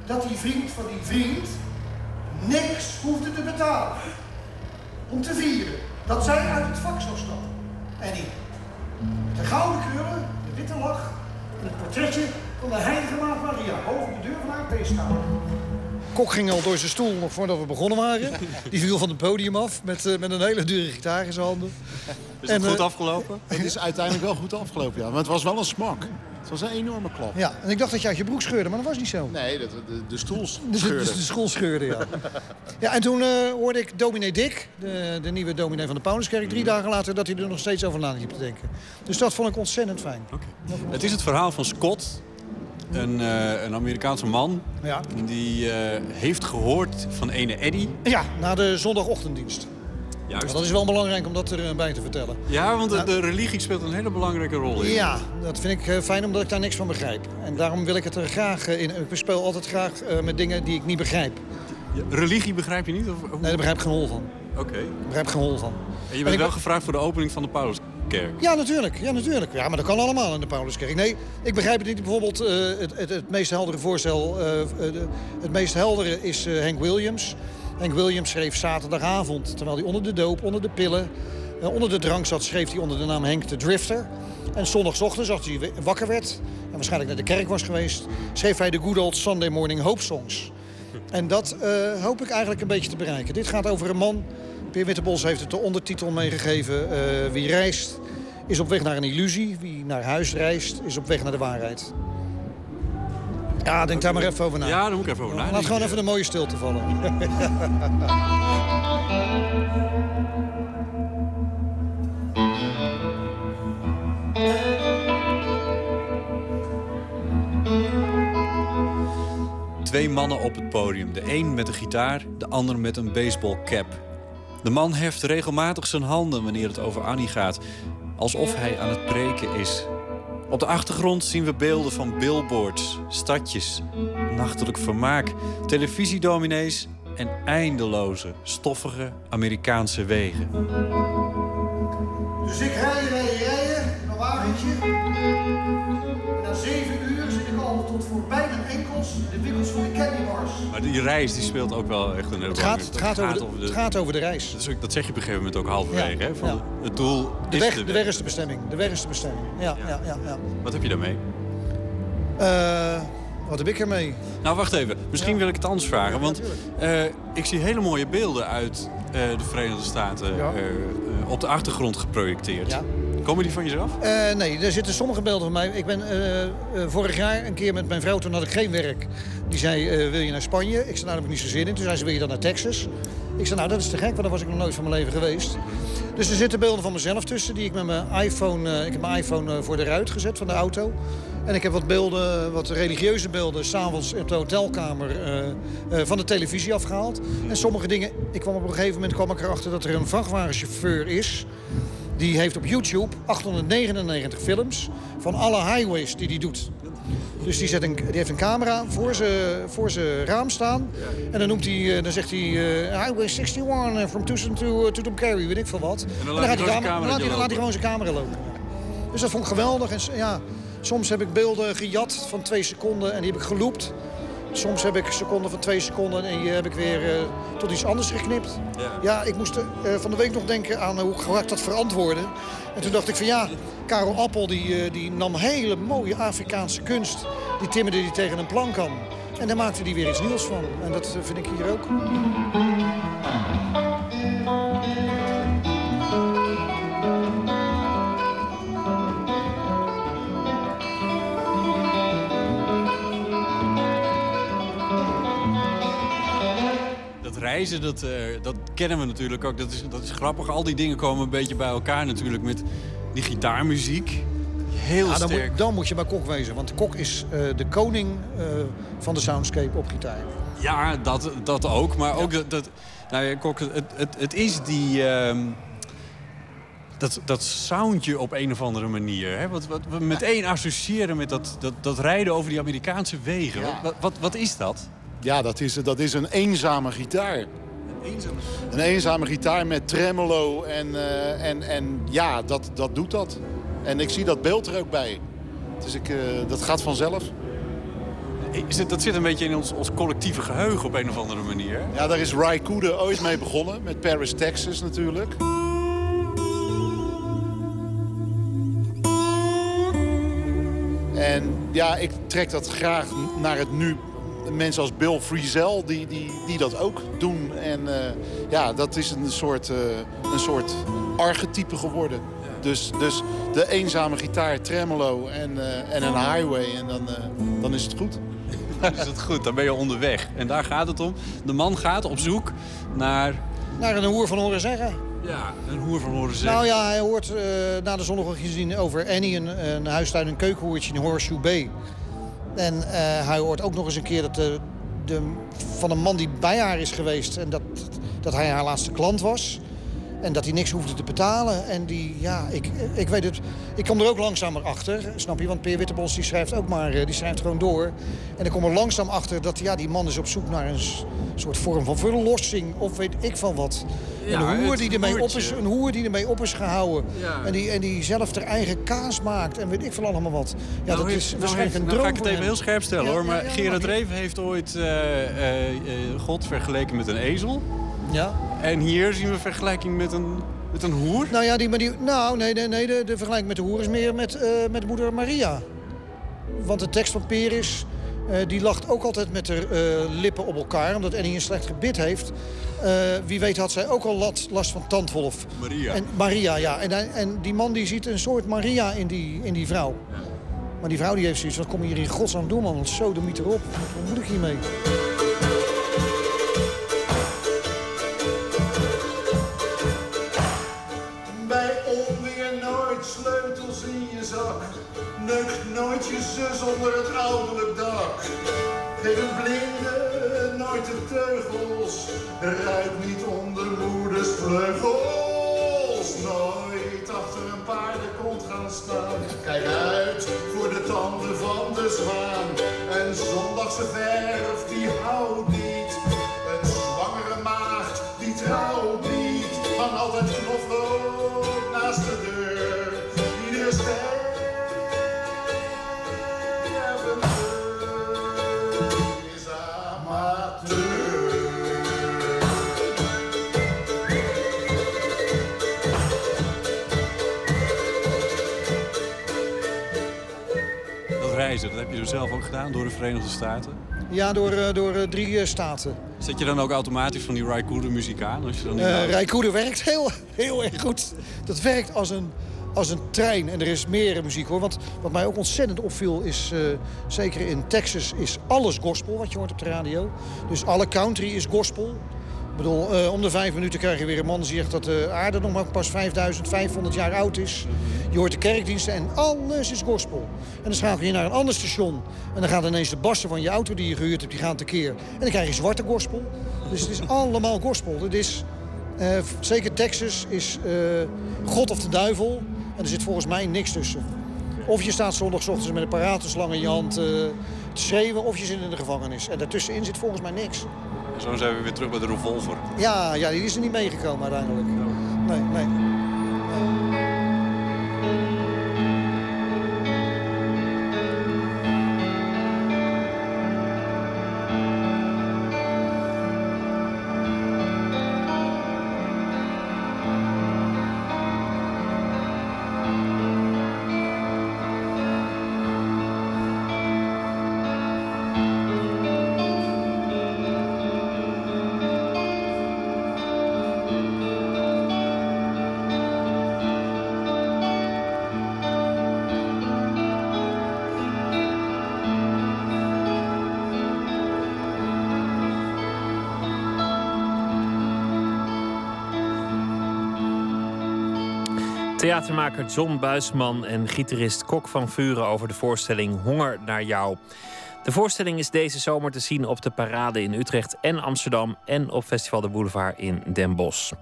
dat die vriend van die vriend niks hoefde te betalen om te vieren dat zij uit het vak zou stappen. En die de gouden krullen, de witte lach en het portretje van de heilige maagd Maria boven de deur van haar peeskamer. Kok ging al door zijn stoel nog voordat we begonnen waren. Die viel van het podium af met, uh, met een hele dure gitaar in zijn handen. Is het En, goed eh, afgelopen? Het is uiteindelijk wel goed afgelopen, ja. Maar het was wel een smak. Het was een enorme klap. Ja, en ik dacht dat je uit je broek scheurde, maar dat was niet zo. Nee, de, de, de stoel Dus de, scheurde. dus de school scheurde, ja. ja en toen eh, hoorde ik dominee Dick, de, de nieuwe dominee van de Pauluskerk... drie dagen later dat hij er nog steeds over na liep te denken. Dus dat vond ik ontzettend fijn. Het is het verhaal van Scott, een, eh, een Amerikaanse man... Ja. die eh, heeft gehoord van ene Eddie. ja, na de zondagochtenddienst. Juist. Maar dat is wel belangrijk om dat erbij te vertellen. Ja, want de, de religie speelt een hele belangrijke rol in. Ja, dat vind ik eh, fijn omdat ik daar niks van begrijp. En daarom wil ik het er graag in. Ik speel altijd graag met dingen die ik niet begrijp. Ja, Religie begrijp je niet? Of, Nee, daar begrijp ik geen hol van. Oké. Daar begrijp ik geen hol van. En je En bent ik- wel gevraagd voor de opening van de Ja, natuurlijk. Ja, natuurlijk. Ja, maar dat kan allemaal in de Pauluskerk. Nee, ik begrijp het niet. Bijvoorbeeld eh, het, het, het meest heldere voorstel... eh, eh, het meest heldere is Hank Williams. Hank Williams schreef zaterdagavond, terwijl hij onder de doop, onder de pillen... onder de drank zat, schreef hij onder de naam Henk de Drifter. En zondagochtend, als hij wakker werd... en waarschijnlijk naar de kerk was geweest... schreef hij de Good Old Sunday Morning Hope Songs. En dat hoop ik eigenlijk een beetje te bereiken. Dit gaat over een man... Peer Wittebos heeft het de ondertitel meegegeven. eh, wie reist is op weg naar een illusie. Wie naar huis reist is op weg naar de waarheid. Ja, denk daar maar even over na. Ja, daar moet ik even over Laat nadenken. gewoon even een mooie stilte vallen. twee mannen op het podium. De een met een gitaar, de ander met een baseballcap. De man heft regelmatig zijn handen wanneer het over Annie gaat. Alsof hij aan het preken is. Op de achtergrond zien we beelden van billboards, stadjes, nachtelijk vermaak, televisiedominees en eindeloze, stoffige Amerikaanse wegen. Dus ik rij, rij, rijden, een wagentje. En na zeven voorbij mijn enkels de winkels van de candy bars. Maar die reis die speelt ook wel echt een heel Het gaat, het gaat, over, de, het gaat over de reis. Dat, is dat zeg je op een gegeven moment ook halverwege. Ja, hè? Van ja. Het doel De is weg, de de weg is de bestemming. De weg is de bestemming. Ja, ja, ja. ja, Wat heb je daarmee? Eh, wat heb ik ermee? Nou, wacht even. Misschien wil ik het anders vragen. Want eh, ik zie hele mooie beelden uit eh, de Verenigde Staten Ja. op de achtergrond geprojecteerd. Ja. Komen die van jezelf? Eh, nee, er zitten sommige beelden van mij. Ik ben eh, vorig jaar een keer met mijn vrouw, toen had ik geen werk. Die zei, wil je naar Spanje? Ik zei, nou, daar heb ik niet zo zin in. Toen zei ze, wil je dan naar Texas? Ik zei, nou, dat is te gek, want daar was ik nog nooit van mijn leven geweest. Dus er zitten beelden van mezelf tussen, die ik met mijn iPhone... ik heb mijn iPhone voor de ruit gezet van de auto. En ik heb wat beelden, wat religieuze beelden, s'avonds in de hotelkamer van de televisie afgehaald. En sommige dingen, ik kwam op een gegeven moment kwam ik erachter dat er een vrachtwagenchauffeur is... Die heeft op YouTube 899 films van alle highways die hij doet. Dus die, zet een, die heeft een camera voor zijn voor zijn raam staan. En dan, noemt hij, eh, dan zegt hij eh, Highway 61 eh, from Tucson to, to Carry, weet ik veel wat. En dan laat hij gewoon zijn dan laat hij, gewoon zijn camera lopen. Dus dat vond ik geweldig. En ja, soms heb ik beelden gejat van twee seconden en die heb ik geloopt. Soms heb ik seconden van twee seconden en die heb ik weer eh, tot iets anders geknipt. Ja, ik moest eh, van de week nog denken aan eh, hoe ga ik dat verantwoorden. En toen dacht ik van ja, Karel Appel die, die nam hele mooie Afrikaanse kunst. Die timmerde die tegen een plank aan. En daar maakte hij weer iets nieuws van. En dat vind ik hier ook. Reizen, dat, eh, dat kennen we natuurlijk ook. Dat is, dat is grappig. Al die dingen komen een beetje bij elkaar natuurlijk met die gitaarmuziek. Heel Ja, dan, sterk. moet, dan moet je bij Kok wezen. Want Kok is eh, de koning eh, van de soundscape op gitaar. Ja, dat, dat ook. Maar ook dat... dat nou ja, Kok, het, het, het is die... ehm, dat, dat soundje op een of andere manier. Hè? Wat, wat we meteen associëren met dat, dat, dat rijden over die Amerikaanse wegen. Ja. Wat, wat, wat is dat? Ja, dat is, dat is een eenzame gitaar. Een eenzame gitaar met tremolo en, eh, en, en ja, dat, dat doet dat. En ik zie dat beeld er ook bij. Dus ik, eh, dat gaat vanzelf. Is het, dat zit een beetje in ons, ons collectieve geheugen op een of andere manier. Ja, daar is Ry Cooder ooit mee begonnen. Met Paris, Texas natuurlijk. En ja, ik trek dat graag naar het nu. Mensen als Bill Frisell, die, die, die dat ook doen. En eh, ja, dat is een soort, eh, een soort archetype geworden. Dus, dus de eenzame gitaar, tremolo en, eh, en een highway. En dan, eh, dan is het goed. Dan is het goed, dan ben je onderweg. En daar gaat het om. De man gaat op zoek naar... Naar een hoer van horen zeggen. Ja, een hoer van horen zeggen. Nou ja, hij hoort eh, na de zonnige gezien over Annie, een, een huistuin- en keukenhoertje in Horseshoe Bay. En eh, hij hoort ook nog eens een keer dat de, de, van een man die bij haar is geweest... en dat, dat hij haar laatste klant was. En dat hij niks hoefde te betalen. En die, ja, ik, ik weet het. Ik kom er ook langzamer achter, snap je? Want Peer Wittebos die schrijft ook maar, eh, die schrijft gewoon door. En ik kom er langzaam achter dat ja, die man is op zoek naar een soort vorm van verlossing. Of weet ik van wat. Ja, een, hoer die ermee op is, een hoer die ermee op is gehouden. Ja. En, die, en die zelf haar eigen kaas maakt. En weet ik veel allemaal wat. Ja, Nou dat heeft- is nou waarschijnlijk heeft- een nou droom ga ik het even heel scherp stellen Ja, hoor. Maar Gerard. Reven heeft ooit eh, eh, God vergeleken met een ezel. Ja. En hier zien we een vergelijking met een, met een hoer. Nou ja, die, maar die, nou, nee, nee, nee de, de vergelijking met de hoer is meer met, eh, met moeder Maria. Want de tekst van Peris, eh, die lacht ook altijd met haar eh, lippen op elkaar. Omdat Annie een slecht gebit heeft. Wie weet had zij ook al last, last van tandwolf. Maria. En, Maria, ja. En, en die man die ziet een soort Maria in die, in die vrouw. Maar die vrouw die heeft zoiets, wat kom je hier in godsnaam doen man? Want zo, de miet erop. Wat moet ik hiermee? Je zus onder het ouderlijk dak. Geef een blinde nooit de teugels. Ruik niet onder moeders vleugels. Nooit achter een paardenkont gaan staan. Kijk uit voor de tanden van de zwaan. Een zondagse verf die houdt niet. Je zelf ook gedaan door de Verenigde Staten. Ja, door, eh, door eh, drie eh, staten. Zet je dan ook automatisch van die Raikkonen muziek aan? Als je dan? Rijkoeder werkt heel, heel erg goed. Dat werkt als een, als een trein. En er is meer muziek hoor. Want wat mij ook ontzettend opviel is, zeker in Texas, is alles gospel wat je hoort op de radio. Dus alle country is gospel. Ik bedoel, eh, om de vijf minuten krijg je weer een man die zegt dat de aarde nog maar pas 5500 jaar oud is. Je hoort de kerkdiensten en alles is gospel. En dan schakel je naar een ander station. En dan gaan ineens de bassen van je auto die je gehuurd hebt, die gaan tekeer. En dan krijg je zwarte gospel. Dus het is allemaal gospel. Het is, eh, zeker Texas is eh, God of de duivel. En er zit volgens mij niks tussen. Of je staat zondagochtends met een paratenslang in je hand te schreeuwen... of je zit in de gevangenis. En daartussenin zit volgens mij niks. Zo zijn we weer terug bij de revolver. Ja, ja die is er niet meegekomen uiteindelijk. Nee, nee. Theatermaker John Buisman en gitarist Kok van Vuren over de voorstelling Honger naar jou. De voorstelling is deze zomer te zien op de Parade in Utrecht en Amsterdam en op Festival de Boulevard in Den Bosch.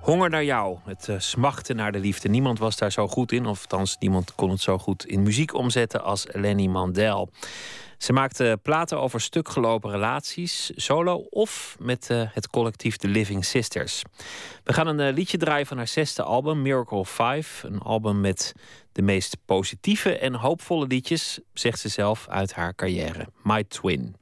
Honger naar jou, het eh, smachten naar de liefde. Niemand was daar zo goed in, of althans niemand kon het zo goed in muziek omzetten als Lenny Mandel. Ze maakte platen over stuk gelopen relaties, solo of met eh, het collectief The Living Sisters. We gaan een eh, liedje draaien van haar zesde album, Miracle 5. Een album met de meest positieve en hoopvolle liedjes, zegt ze zelf, uit haar carrière. My Twin.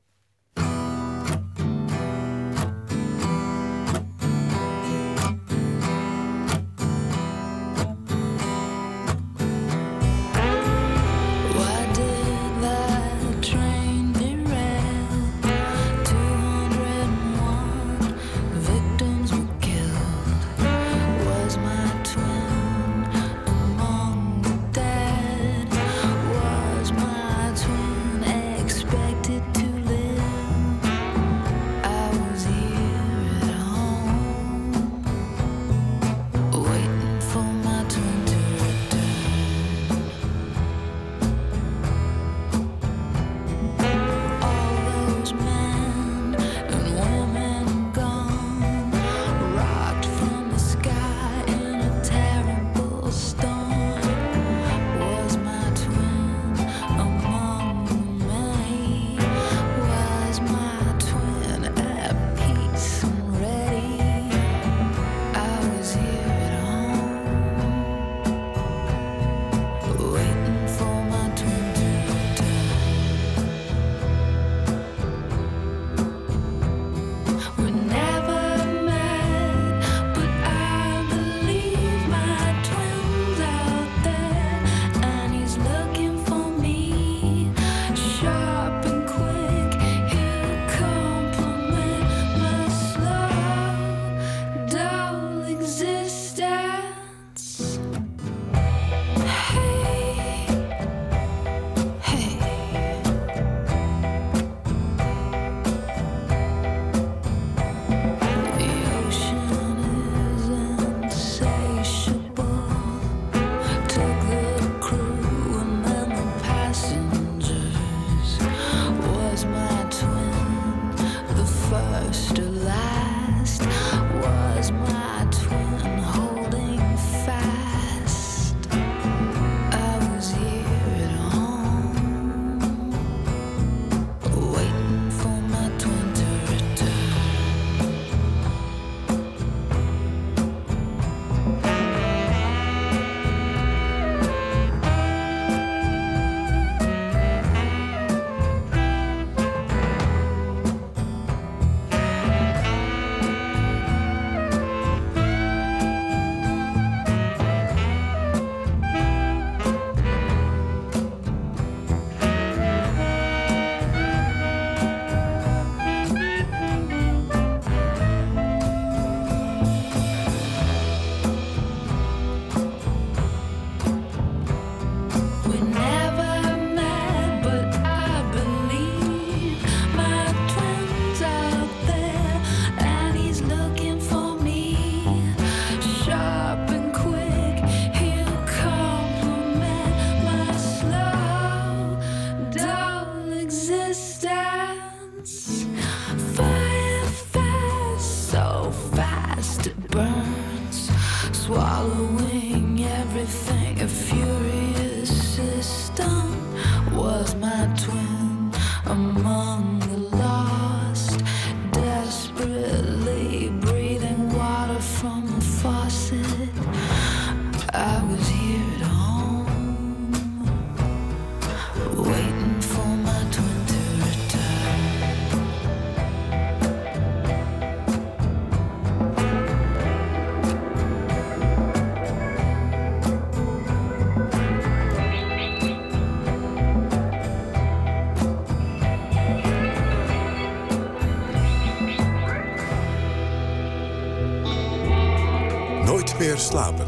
Slapen.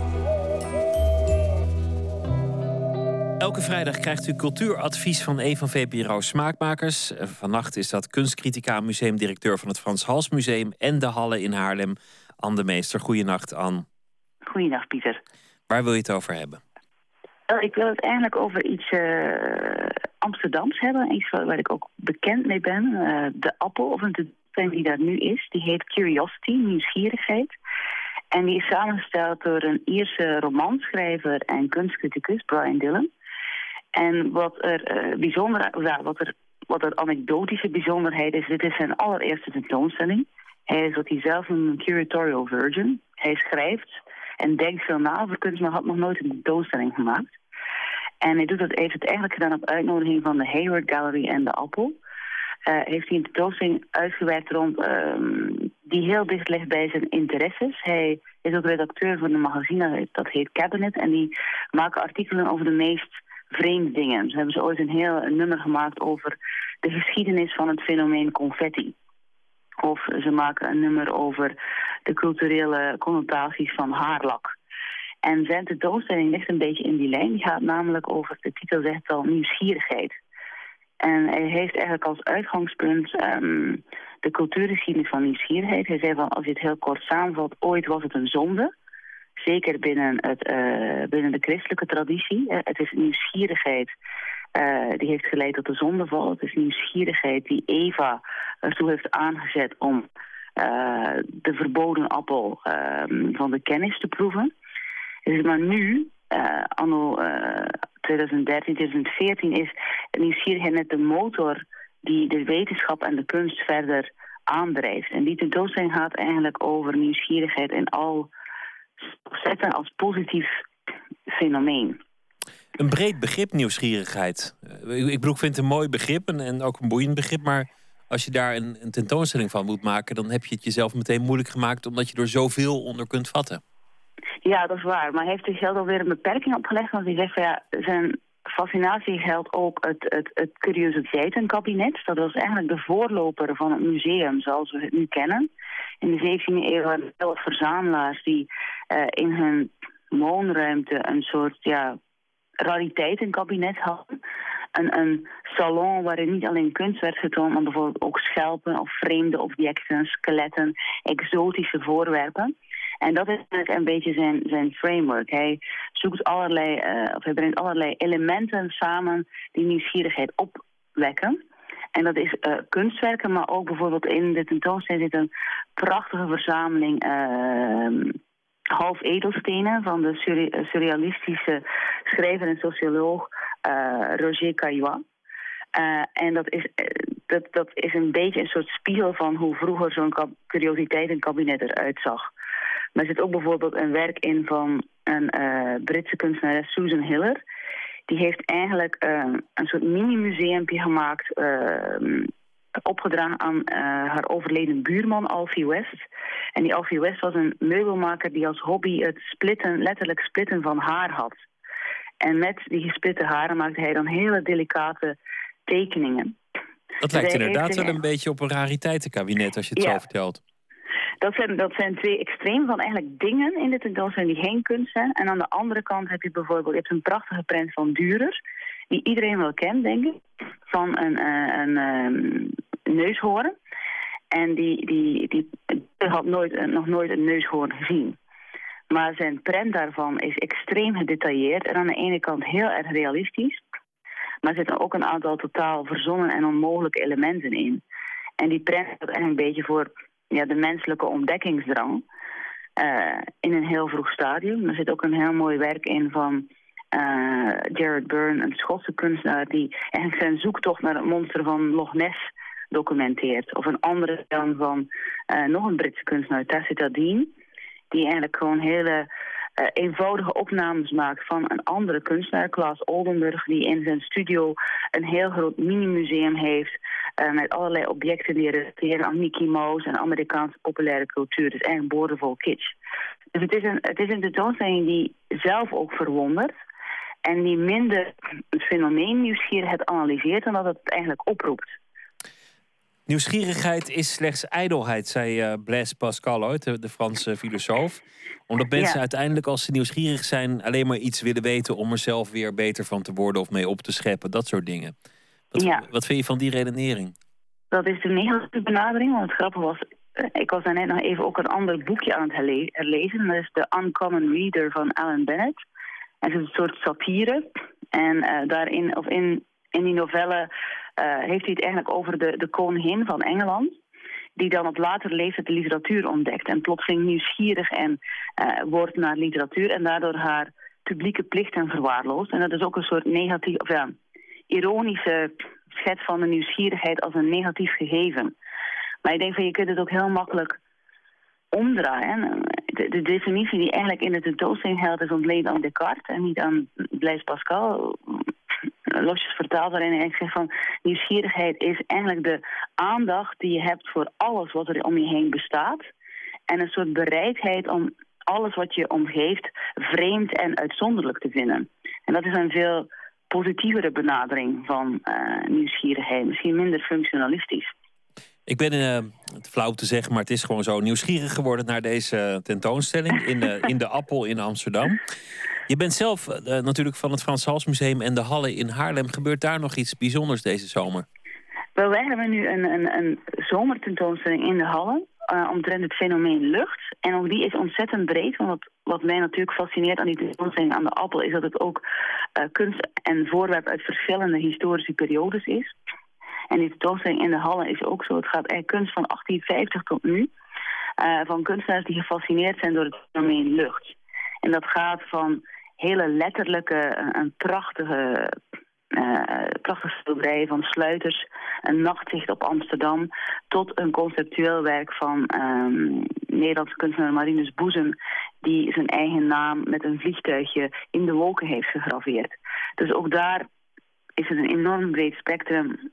Elke vrijdag krijgt u cultuuradvies van een van VPRO Smaakmakers. Vannacht is dat kunstcritica museumdirecteur van het Frans Hals Museum en de Halle in Haarlem, Anne de Meester. Goeienacht, Anne. Goeiedag, Pieter. Waar wil je het over hebben? Ik wil het eigenlijk over iets eh, Amsterdams hebben. Iets waar, waar ik ook bekend mee ben. Eh, de appel, of een tentoonstelling die daar nu is. Die heet Curiosity, nieuwsgierigheid. En die is samengesteld door een Ierse romanschrijver en kunstcriticus, Brian Dillon. En wat er eh, bijzonder, ja, wat er, wat er anekdotische bijzonderheid is, dit is zijn allereerste tentoonstelling. Hij is wat hij zelf een curatorial virgin. Hij schrijft en denkt veel na over kunst, maar had nog nooit een tentoonstelling gemaakt. En hij doet dat, heeft het eigenlijk gedaan op uitnodiging van de Hayward Gallery en de Appel. Eh, heeft hij een tentoonstelling uitgewerkt rond ehm, die heel dicht ligt bij zijn interesses. Hij is ook redacteur van een magazine dat heet Cabinet. En die maken artikelen over de meest vreemde dingen. Ze hebben ze ooit een heel nummer gemaakt over de geschiedenis van het fenomeen confetti. Of ze maken een nummer over de culturele connotaties van haarlak. En zijn tentoonstelling ligt een beetje in die lijn. Die gaat namelijk over, de titel zegt al, nieuwsgierigheid. En hij heeft eigenlijk als uitgangspunt ehm, de cultuurgeschiedenis van nieuwsgierigheid. Hij zei van, als je het heel kort samenvat, ooit was het een zonde. Zeker binnen, het, eh, binnen de christelijke traditie. Het is nieuwsgierigheid eh, die heeft geleid tot de zondeval. Het is nieuwsgierigheid die Eva ertoe heeft aangezet om eh, de verboden appel ehm, van de kennis te proeven. Dus maar nu, anno 2013, 2014, is nieuwsgierigheid net de motor die de wetenschap en de kunst verder aandrijft. En die tentoonstelling gaat eigenlijk over nieuwsgierigheid in al zetten als positief fenomeen. Een breed begrip, nieuwsgierigheid. Eh, Ik bedoel, ik vind het een mooi begrip en, en ook een boeiend begrip. Maar als je daar een, een tentoonstelling van moet maken, dan heb je het jezelf meteen moeilijk gemaakt, omdat je er zoveel onder kunt vatten. Ja, dat is waar. Maar hij heeft zichzelf alweer een beperking opgelegd. Want hij zegt ja, zijn fascinatie geldt ook het, het, het curiositeitenkabinet. Dat was eigenlijk de voorloper van het museum zoals we het nu kennen. In de 17e eeuw waren er verzamelaars die eh, in hun woonruimte een soort ja, rariteitenkabinet hadden. Een, een salon waarin niet alleen kunst werd getoond, maar bijvoorbeeld ook schelpen of vreemde objecten, skeletten, exotische voorwerpen. En dat is eigenlijk een beetje zijn, zijn framework. Hij zoekt allerlei, eh, of hij brengt allerlei elementen samen die nieuwsgierigheid opwekken. En dat is eh, kunstwerken, maar ook bijvoorbeeld in de tentoonstelling zit een prachtige verzameling uh, half edelstenen van de eh, surrealistische schrijver en socioloog Roger Caillois. En dat is, dat, dat is een beetje een soort spiegel van hoe vroeger zo'n kab- curiositeitenkabinet eruit zag. Maar er zit ook bijvoorbeeld een werk in van een eh, Britse kunstenares Susan Hiller. Die heeft eigenlijk eh, een soort mini-museumpje gemaakt, eh, opgedragen aan haar overleden buurman Alfie West. En die Alfie West was een meubelmaker die als hobby het splitten, letterlijk splitten van haar had. En met die gesplitte haren maakte hij dan hele delicate tekeningen. Dat Dus lijkt hij inderdaad wel een- beetje op een rariteitenkabinet als je het Ja. zo vertelt. Dat zijn, dat zijn twee extreem van eigenlijk dingen in de tentoonstelling die geen kunst zijn. En aan de andere kant heb je bijvoorbeeld je hebt een prachtige prent van Durer. Die iedereen wel kent, denk ik. Van een, eh, een ehm, neushoorn. En die, die, die, die had nooit, eh, nog nooit een neushoorn gezien. Maar zijn prent daarvan is extreem gedetailleerd. En aan de ene kant heel erg realistisch. Maar er zitten ook een aantal totaal verzonnen en onmogelijke elementen in. En die prent staat eigenlijk een beetje voor ja, de menselijke ontdekkingsdrang. eh, in een heel vroeg stadium. Er zit ook een heel mooi werk in van eh, Jared Byrne, een Schotse kunstenaar... die eigenlijk zijn zoektocht naar het monster van Loch Ness documenteert. Of een andere dan van eh, nog een Britse kunstenaar, Tacita Dean... die eigenlijk gewoon hele eh, eenvoudige opnames maakt van een andere kunstenaar, Klaas Oldenburg... die in zijn studio een heel groot mini-museum heeft... eh, met allerlei objecten die relateren aan Mickey Mouse en Amerikaanse populaire cultuur. Is eigenlijk boordevol kitsch. Dus het is, een, het is een tentoonstelling die zelf ook verwondert... en die minder het fenomeen nieuwsgierigheid analyseert... dan dat het eigenlijk oproept. Nieuwsgierigheid is slechts ijdelheid, zei eh, Blaise Pascal ooit, de, de Franse filosoof. Omdat mensen Ja. uiteindelijk, als ze nieuwsgierig zijn, alleen maar iets willen weten om er zelf weer beter van te worden of mee op te scheppen. Dat soort dingen. Wat, Ja. wat vind je van die redenering? Dat is de negatieve benadering. Want het grappige was, eh, ik was daarnet nog even ook een ander boekje aan het herle- herlezen. En dat is The Uncommon Reader van Alan Bennett. En het is een soort satire. En eh, daarin, of in, in die novelle, eh, heeft hij het eigenlijk over de, de koningin van Engeland. Die dan op latere leeftijd de literatuur ontdekt. En plotseling nieuwsgierig en eh, wordt naar literatuur. En daardoor haar publieke plichten verwaarloost. En dat is ook een soort negatief, of ja, ironische schets van de nieuwsgierigheid als een negatief gegeven. Maar ik denk van je kunt het ook heel makkelijk omdraaien. De, de definitie die eigenlijk in de tentoonstelling geldt is ontleend aan Descartes en niet aan Blaise Pascal. Losjes vertaald waarin hij zegt van nieuwsgierigheid is eigenlijk de aandacht die je hebt voor alles wat er om je heen bestaat. En een soort bereidheid om alles wat je omgeeft vreemd en uitzonderlijk te vinden. En dat is een veel positievere benadering van eh, nieuwsgierigheid. Misschien minder functionalistisch. Ik ben, eh, het flauw te zeggen, maar het is gewoon zo nieuwsgierig geworden naar deze tentoonstelling in de, in de Appel in Amsterdam. Je bent zelf eh, natuurlijk van het Frans Hals Museum en de Halle in Haarlem. Gebeurt daar nog iets bijzonders deze zomer? Wel, wij hebben nu een, een, een zomertentoonstelling in de Halle. eh, omtrent het fenomeen lucht. En ook die is ontzettend breed. Want wat, wat mij natuurlijk fascineert aan die tentoonstelling aan de Appel... is dat het ook eh, kunst en voorwerp uit verschillende historische periodes is. En die tentoonstelling in de Halle is ook zo. Het gaat eigenlijk kunst van 1850 tot nu. eh, van kunstenaars die gefascineerd zijn door het fenomeen lucht. En dat gaat van hele letterlijke, eh, een prachtige eh prachtige schilderijen van Sluiters, een nachtzicht op Amsterdam, tot een conceptueel werk van ehm Nederlandse kunstenaar Marinus Boezem, die zijn eigen naam met een vliegtuigje in de wolken heeft gegraveerd. Dus ook daar is het een enorm breed spectrum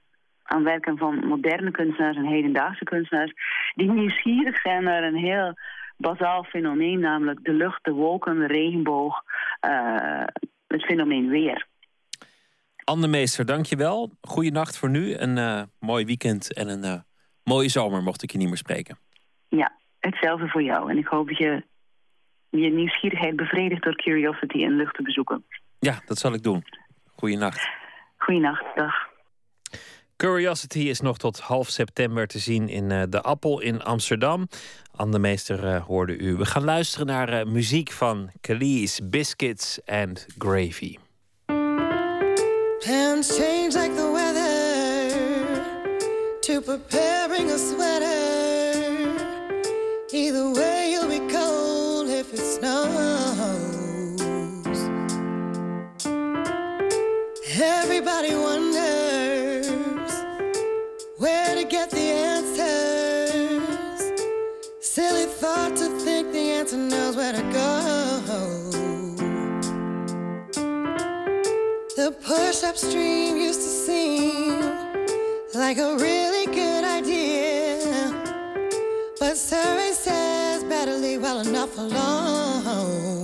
aan werken van moderne kunstenaars en hedendaagse kunstenaars, die nieuwsgierig zijn naar een heel bazaal fenomeen, namelijk de lucht, de wolken, de regenboog, eh, het fenomeen weer. Anne Meester, dankjewel. Goeienacht voor nu. Een eh, mooi weekend en een eh, mooie zomer, mocht ik je niet meer spreken. Ja, hetzelfde voor jou. En ik hoop dat je je nieuwsgierigheid bevredigt door Curiosity en lucht te bezoeken. Ja, dat zal ik doen. Goeienacht. Goeienacht, dag. Curiosity is nog tot half september te zien in eh, De Appel in Amsterdam. Anne Meester eh, hoorde u. We gaan luisteren naar eh, muziek van Khalees, Biscuits and Gravy. Plans change like the weather to preparing a sweater. Either way, upstream used to seem like a really good idea. But survey says better leave well enough alone.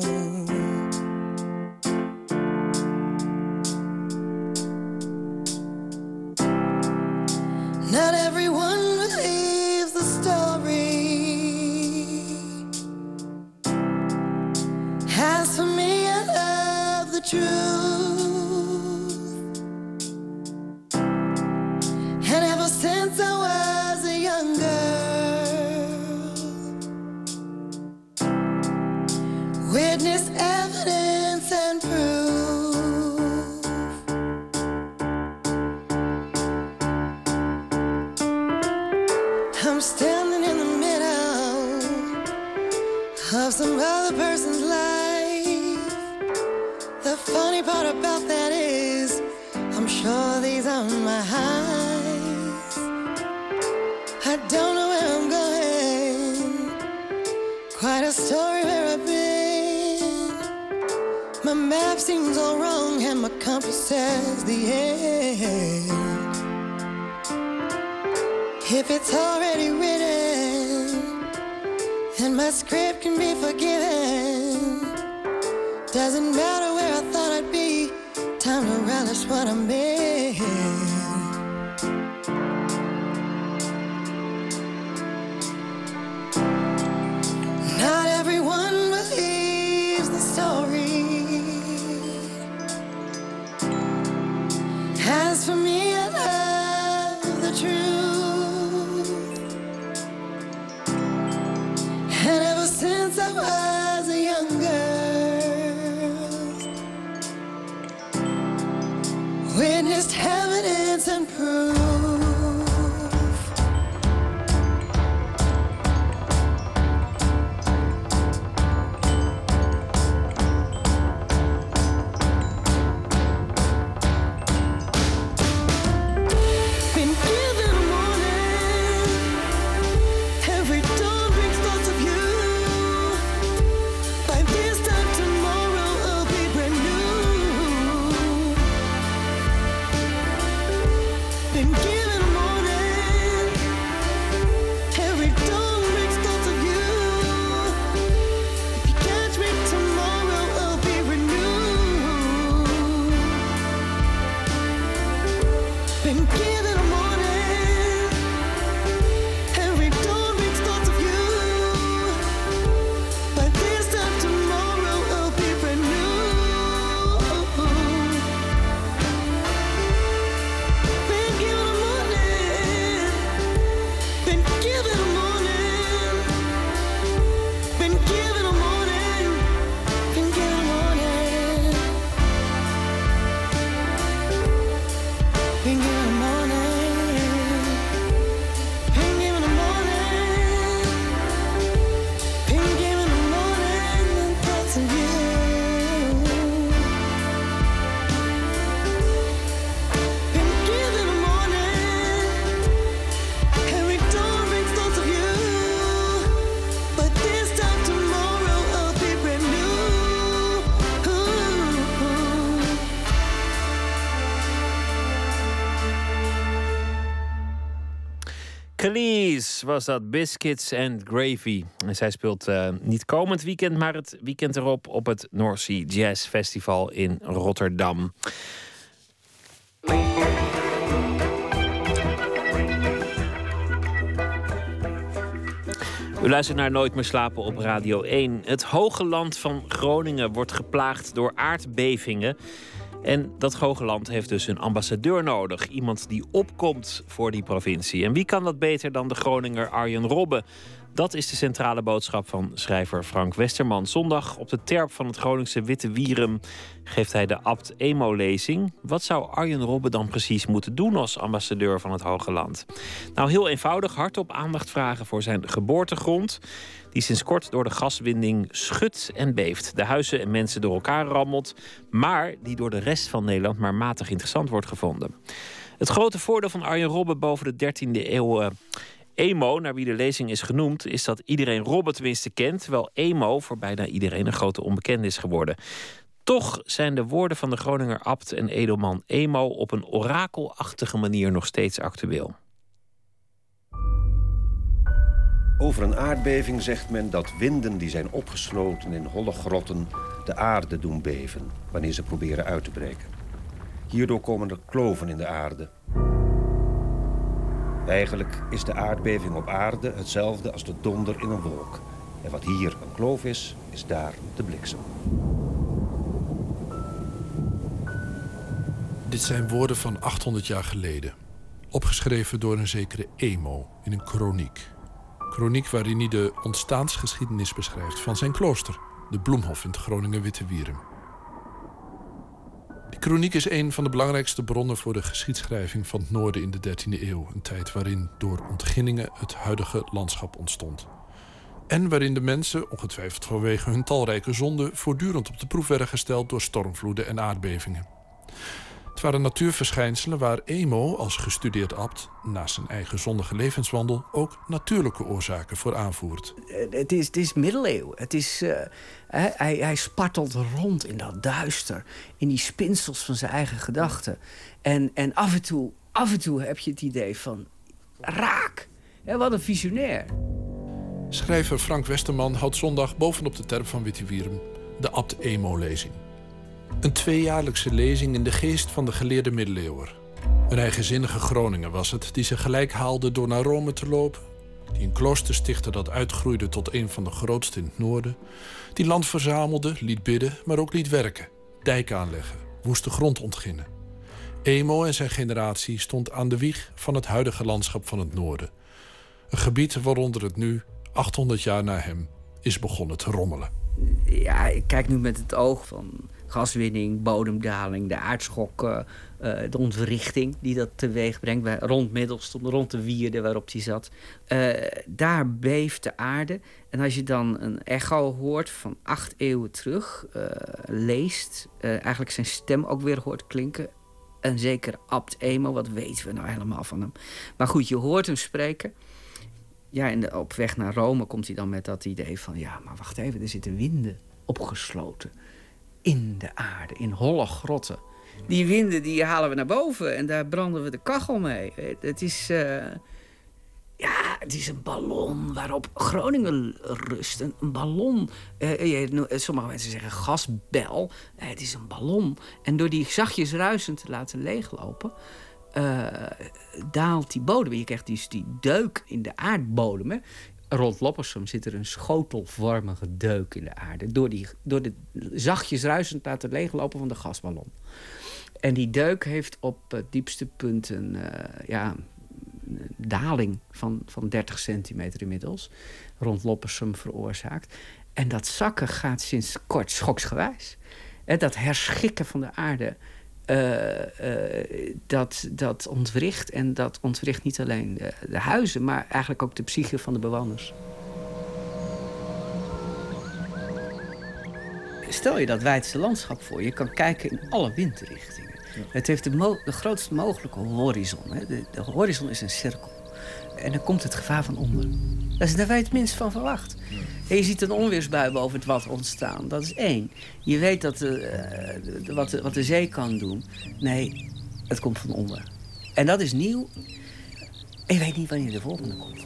Not everyone believes the story. As for me, I love the truth. life seems all wrong and my compass says the end. If it's already written and my script can be forgiven, doesn't matter where I thought I'd be, time to relish what I'm in. Not everyone heaven and proves. Khalees was dat, Biscuits and Gravy. En zij speelt eh, niet komend weekend, maar het weekend erop op het North Sea Jazz Festival in Rotterdam. U luistert naar Nooit meer slapen op Radio 1. Het hoge land van Groningen wordt geplaagd door aardbevingen. En dat hoge land heeft dus een ambassadeur nodig. Iemand die opkomt voor die provincie. En wie kan dat beter dan de Groninger Arjen Robbe? Dat is de centrale boodschap van schrijver Frank Westerman. Zondag op de terp van het Groningse Witte Wierum geeft hij de Abt Emo-lezing. Wat zou Arjen Robbe dan precies moeten doen als ambassadeur van het Hoge Land? Nou, heel eenvoudig, hardop aandacht vragen voor zijn geboortegrond. Die sinds kort door de gaswinning schudt en beeft. De huizen en mensen door elkaar rammelt. Maar die door de rest van Nederland maar matig interessant wordt gevonden. Het grote voordeel van Arjen Robbe boven de 13e eeuw. eh, Emo, naar wie de lezing is genoemd, is dat iedereen Robbe tenminste kent, terwijl emo voor bijna iedereen een grote onbekende is geworden. Toch zijn de woorden van de Groninger abt en edelman Emo op een orakelachtige manier nog steeds actueel. Over een aardbeving zegt men dat winden die zijn opgesloten in holle grotten de aarde doen beven wanneer ze proberen uit te breken. Hierdoor komen er kloven in de aarde. Eigenlijk is de aardbeving op aarde hetzelfde als de donder in een wolk. En wat hier een kloof is, is daar de bliksem. Dit zijn woorden van 800 jaar geleden. Opgeschreven door een zekere Emo in een kroniek. Kroniek waarin hij de ontstaansgeschiedenis beschrijft van zijn klooster, de Bloemhof in het Groningen Witte Wierum. Die kroniek is een van de belangrijkste bronnen voor de geschiedschrijving van het noorden in de 13e eeuw. Een tijd waarin door ontginningen het huidige landschap ontstond. En waarin de mensen, ongetwijfeld vanwege hun talrijke zonden, voortdurend op de proef werden gesteld door stormvloeden en aardbevingen. Het waren natuurverschijnselen waar Emo als gestudeerd abt, naast zijn eigen zondige levenswandel, ook natuurlijke oorzaken voor aanvoert. Eh, Het is, het is middeleeuwen. Het is, eh, hij, hij- spartelt rond in dat duister. In die spinsels van zijn eigen gedachten. En, en af, en toe, af en toe heb je het idee van... Raak! Wat een visionair. Schrijver Frank Westerman houdt zondag bovenop de terp van Wittiwierum de Abt Emo-lezing. Een tweejaarlijkse lezing in de geest van de geleerde middeleeuwer. Een eigenzinnige Groninger was het die zich gelijk haalde door naar Rome te lopen. Die een klooster stichtte dat uitgroeide tot een van de grootste in het noorden. Die land verzamelde, liet bidden, maar ook liet werken. Dijken aanleggen, woeste grond ontginnen. Emo en zijn generatie stond aan de wieg van het huidige landschap van het noorden. Een gebied waaronder het nu, 800 jaar na hem, is begonnen te rommelen. Ja, ik kijk nu met het oog van, gaswinning, bodemdaling, de aardschok, eh, eh, de ontwrichting die dat teweeg brengt. Bij, rond Middelstum, rond de wierde waarop hij zat. Eh, daar beeft de aarde. En als je dan een echo hoort van acht eeuwen terug, leest, eigenlijk zijn stem ook weer hoort klinken. En zeker Abt Emo, wat weten we nou helemaal van hem? Maar goed, je hoort hem spreken. Ja, en op weg naar Rome komt hij dan met dat idee van... ja, maar wacht even, er zitten winden opgesloten in de aarde, in holle grotten. Die winden die halen we naar boven en daar branden we de kachel mee. Het is, eh, ja, het is een ballon waarop Groningen rust. Een, een ballon, eh, sommige mensen zeggen gasbel. Het is een ballon. En door die zachtjes ruisend te laten leeglopen... daalt die bodem. Je krijgt dus die deuk in de aardbodem. hè. Rond Loppersum zit er een schotelvormige deuk in de aarde. Door, die, door de zachtjes ruisend te laten leeglopen van de gasballon. En die deuk heeft op het diepste punt een, eh, ja, daling van, van 30 centimeter inmiddels. Rond Loppersum veroorzaakt. En dat zakken gaat sinds kort schoksgewijs. Hè, dat herschikken van de aarde dat, dat ontwricht. En dat ontwricht niet alleen de, de huizen, maar eigenlijk ook de psyche van de bewoners. Stel je dat wijdse landschap voor. Je kan kijken in alle windrichtingen. Het heeft de, mo- de grootst mogelijke horizon. Hè. De, de horizon is een cirkel. En dan komt het gevaar van onder. Dat is daar je het minst van verwacht. En je ziet een onweersbui boven het wat ontstaan. Dat is één. Je weet dat eh, de- wat, de, wat de zee kan doen. Nee, het komt van onder. En dat is nieuw. En je weet niet wanneer de volgende komt.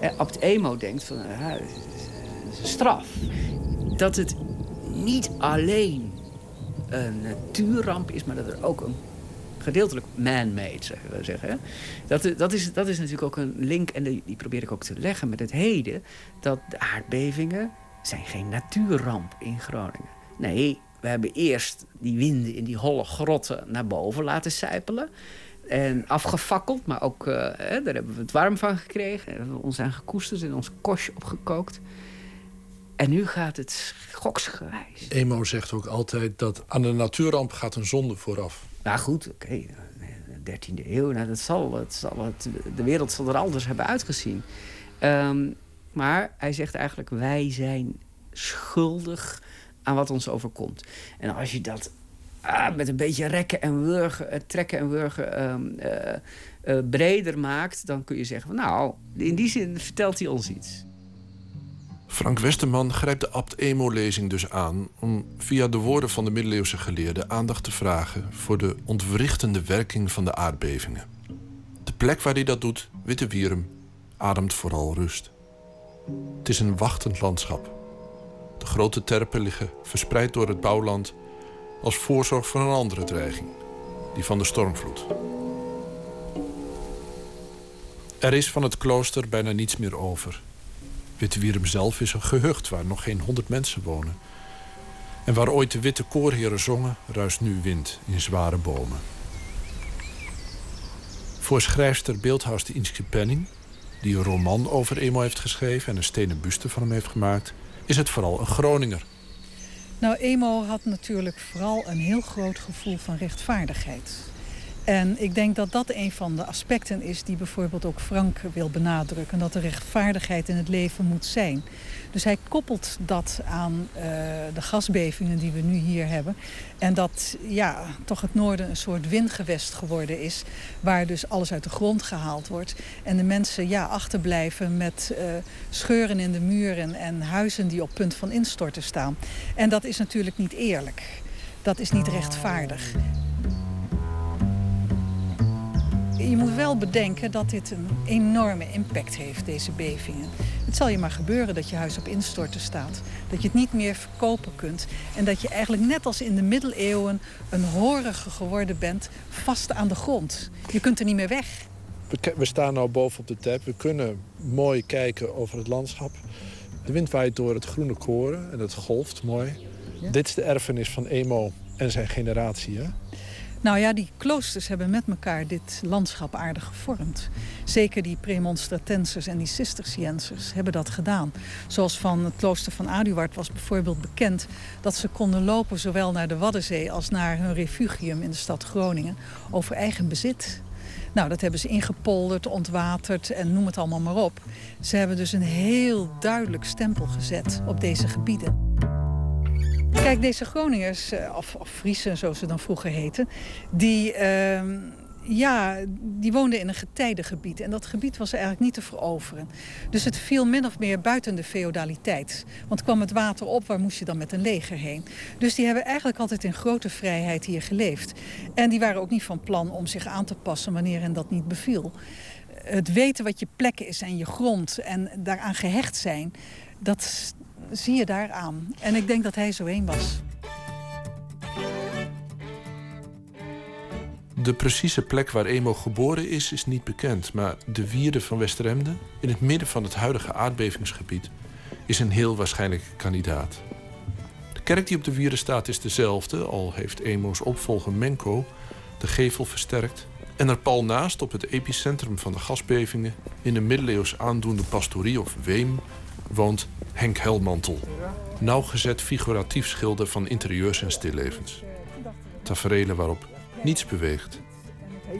Eh, Abt Emo denkt van, een straf. Dat het niet alleen een natuurramp is, maar dat er ook een gedeeltelijk man-made, zeggen we zeggen. Dat, dat, is, dat is natuurlijk ook een link, en die, probeer ik ook te leggen met het heden... dat de aardbevingen zijn geen natuurramp in Groningen. Nee, we hebben eerst die winden in die holle grotten naar boven laten sijpelen... En afgefakkeld, maar ook, eh, daar hebben we het warm van gekregen. Daar hebben we ons aan gekoesterd en ons kostje opgekookt. En nu gaat het schoksgewijs. Emo zegt ook altijd dat aan de natuurramp gaat een zonde vooraf. Nou goed, oké. De 13e eeuw, nou, dat zal, het zal de wereld zal er anders hebben uitgezien. Ehm, maar hij zegt eigenlijk, wij zijn schuldig aan wat ons overkomt. En als je dat ah, met een beetje rekken en wurgen, eh, trekken en wurgen ehm, eh, eh, breder maakt... dan kun je zeggen, van, nou, in die zin vertelt hij ons iets. Frank Westerman grijpt de Abt Emo-lezing dus aan... om via de woorden van de middeleeuwse geleerde aandacht te vragen... voor de ontwrichtende werking van de aardbevingen. De plek waar hij dat doet, Witte Wierum, ademt vooral rust. Het is een wachtend landschap. De grote terpen liggen verspreid door het bouwland... als voorzorg voor een andere dreiging, die van de stormvloed. Er is van het klooster bijna niets meer over... Wittewierum zelf is een gehucht waar nog geen honderd mensen wonen. En waar ooit de witte koorheren zongen, ruist nu wind in zware bomen. Voor schrijfster beeldhouwster Inske Penning, die een roman over Emo heeft geschreven en een stenen buste van hem heeft gemaakt, is het vooral een Groninger. Nou, Emo had natuurlijk vooral een heel groot gevoel van rechtvaardigheid. En ik denk dat dat een van de aspecten is die bijvoorbeeld ook Frank wil benadrukken. Dat er rechtvaardigheid in het leven moet zijn. Dus hij koppelt dat aan eh, de gasbevingen die we nu hier hebben. En dat ja, toch het noorden een soort windgewest geworden is. Waar dus alles uit de grond gehaald wordt. En de mensen ja, achterblijven met eh, scheuren in de muren en huizen die op punt van instorten staan. En dat is natuurlijk niet eerlijk. Dat is niet rechtvaardig. Je moet wel bedenken dat dit een enorme impact heeft, deze bevingen. Het zal je maar gebeuren dat je huis op instorten staat. Dat je het niet meer verkopen kunt. En dat je eigenlijk net als in de middeleeuwen een horige geworden bent, vast aan de grond. Je kunt er niet meer weg. We, staan nu boven op de tap. We kunnen mooi kijken over het landschap. De wind waait door het groene koren en het golft mooi. Dit is de erfenis van Emo en zijn generatie. Hè? Nou ja, die kloosters hebben met elkaar dit landschap aardig gevormd. Zeker die premonstratensers en die cisterciënsers hebben dat gedaan. Zoals van het klooster van Aduard was bijvoorbeeld bekend... dat ze konden lopen zowel naar de Waddenzee als naar hun refugium in de stad Groningen... over eigen bezit. Nou, dat hebben ze ingepolderd, ontwaterd en noem het allemaal maar op. Ze hebben dus een heel duidelijk stempel gezet op deze gebieden. Kijk, deze Groningers, eh, of, of Friesen zoals ze dan vroeger heten... die, ehm, ja, die woonden in een getijdengebied. En dat gebied was eigenlijk niet te veroveren. Dus het viel min of meer buiten de feodaliteit. Want kwam het water op, waar moest je dan met een leger heen? Dus die hebben eigenlijk altijd in grote vrijheid hier geleefd. En die waren ook niet van plan om zich aan te passen wanneer hen dat niet beviel. Het weten wat je plek is en je grond en daaraan gehecht zijn... dat zie je daar aan. En ik denk dat hij zo één was. De precieze plek waar Emo geboren is, is niet bekend. Maar de wierde van Westeremde, in het midden van het huidige aardbevingsgebied, is een heel waarschijnlijke kandidaat. De kerk die op de wierde staat is dezelfde, al heeft Emo's opvolger Menko de gevel versterkt. En er pal naast, op het epicentrum van de gasbevingen, in de middeleeuws aandoende pastorie of weem, woont Henk Helmantel. Nauwgezet figuratief schilder van interieurs en stillevens. Taferelen waarop niets beweegt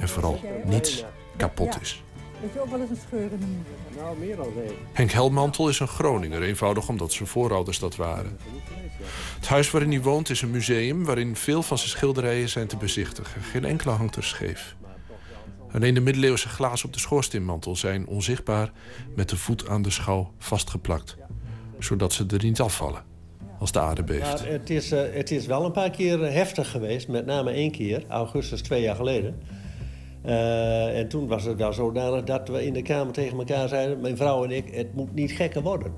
en vooral niets kapot is. Weet je ook wel eens een scheur in de muur? Nou, meer dan één. Henk Helmantel is een Groninger, eenvoudig omdat zijn voorouders dat waren. Het huis waarin hij woont is een museum waarin veel van zijn schilderijen zijn te bezichtigen. Geen enkele hangt er scheef. Alleen de middeleeuwse glazen op de schoorsteenmantel zijn onzichtbaar met de voet aan de schouw vastgeplakt, zodat ze er niet afvallen als de aarde beeft. Maar het is, eh, het is wel een paar keer heftig geweest. Met name één keer, augustus twee jaar geleden. Eh, en toen was het wel zodanig dat we in de kamer tegen elkaar zeiden... mijn vrouw en ik, het moet niet gekker worden.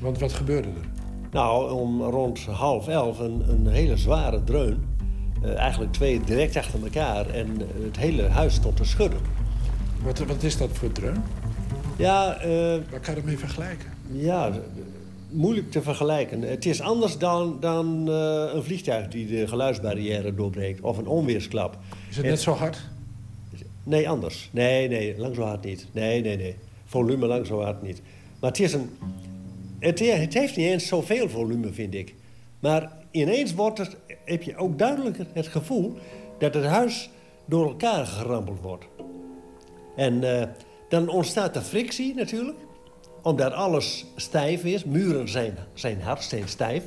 Want wat gebeurde er? Nou, om rond half elf een, een hele zware dreun. Eh, eigenlijk twee direct achter elkaar. En het hele huis stond te schudden. Wat, wat is dat voor dreun? Ja, eh, Waar kan je het mee vergelijken? ja, moeilijk te vergelijken. Het is anders dan, dan eh, een vliegtuig die de geluidsbarrière doorbreekt. Of een onweersklap. Is het net zo hard? Nee, anders. Nee, nee, lang zo hard niet. Nee, nee, nee. Volume lang zo hard niet. Maar het is een... Het, het heeft niet eens zoveel volume, vind ik. Maar ineens wordt het, heb je ook duidelijker het gevoel... dat het huis door elkaar gerampeld wordt. En eh, dan ontstaat er frictie natuurlijk. Omdat alles stijf is. Muren zijn, zijn hard, zijn stijf.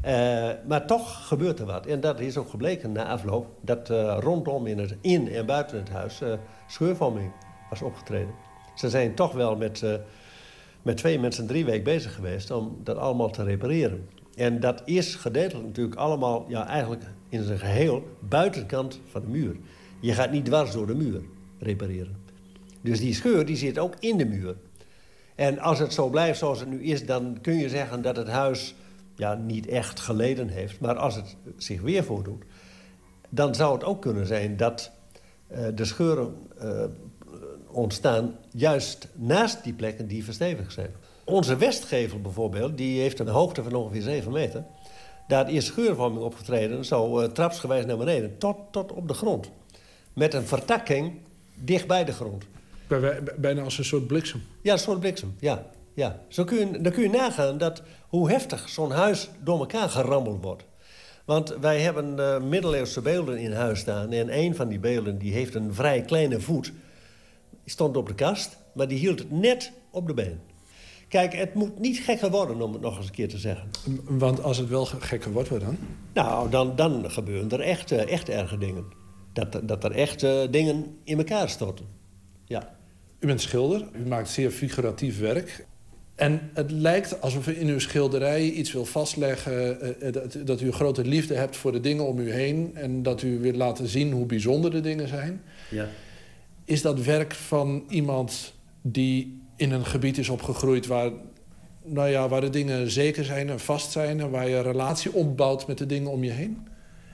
Eh, maar toch gebeurt er wat. En dat is ook gebleken na afloop... dat eh, rondom in, het, in en buiten het huis scheurvorming was opgetreden. Ze zijn toch wel met, met twee mensen drie weken bezig geweest... om dat allemaal te repareren. En dat is gedeeltelijk natuurlijk allemaal... Ja, eigenlijk in zijn geheel buitenkant van de muur. Je gaat niet dwars door de muur repareren. Dus die scheur die zit ook in de muur. En als het zo blijft zoals het nu is... dan kun je zeggen dat het huis ja, niet echt geleden heeft. Maar als het zich weer voordoet... dan zou het ook kunnen zijn dat eh, de scheuren eh, ontstaan... juist naast die plekken die verstevigd zijn. Onze westgevel bijvoorbeeld, die heeft een hoogte van ongeveer 7 meter. Daar is scheurvorming opgetreden, zo eh, trapsgewijs naar beneden, tot, tot op de grond. Met een vertakking dicht bij de grond. Bij- bij- Bijna als een soort bliksem. Ja, een soort bliksem, ja. ja. Zo kun je, dan kun je nagaan dat, hoe heftig zo'n huis door elkaar gerammeld wordt. Want wij hebben eh, middeleeuwse beelden in huis staan. En een van die beelden die heeft een vrij kleine voet. Die stond op de kast, maar die hield het net op de been. Kijk, het moet niet gekker worden, om het nog eens een keer te zeggen. Want als het wel gekker wordt, wat dan? Nou, dan, dan gebeuren er echt, eh, echt erge dingen. Dat, dat er echt eh, dingen in elkaar storten. Ja. U bent schilder, u maakt zeer figuratief werk. En het lijkt alsof u in uw schilderij iets wil vastleggen... eh, dat, dat u een grote liefde hebt voor de dingen om u heen... en dat u wilt laten zien hoe bijzonder de dingen zijn. Ja. Is dat werk van iemand die in een gebied is opgegroeid... waar, nou ja, waar de dingen zeker zijn en vast zijn... en waar je relatie opbouwt met de dingen om je heen?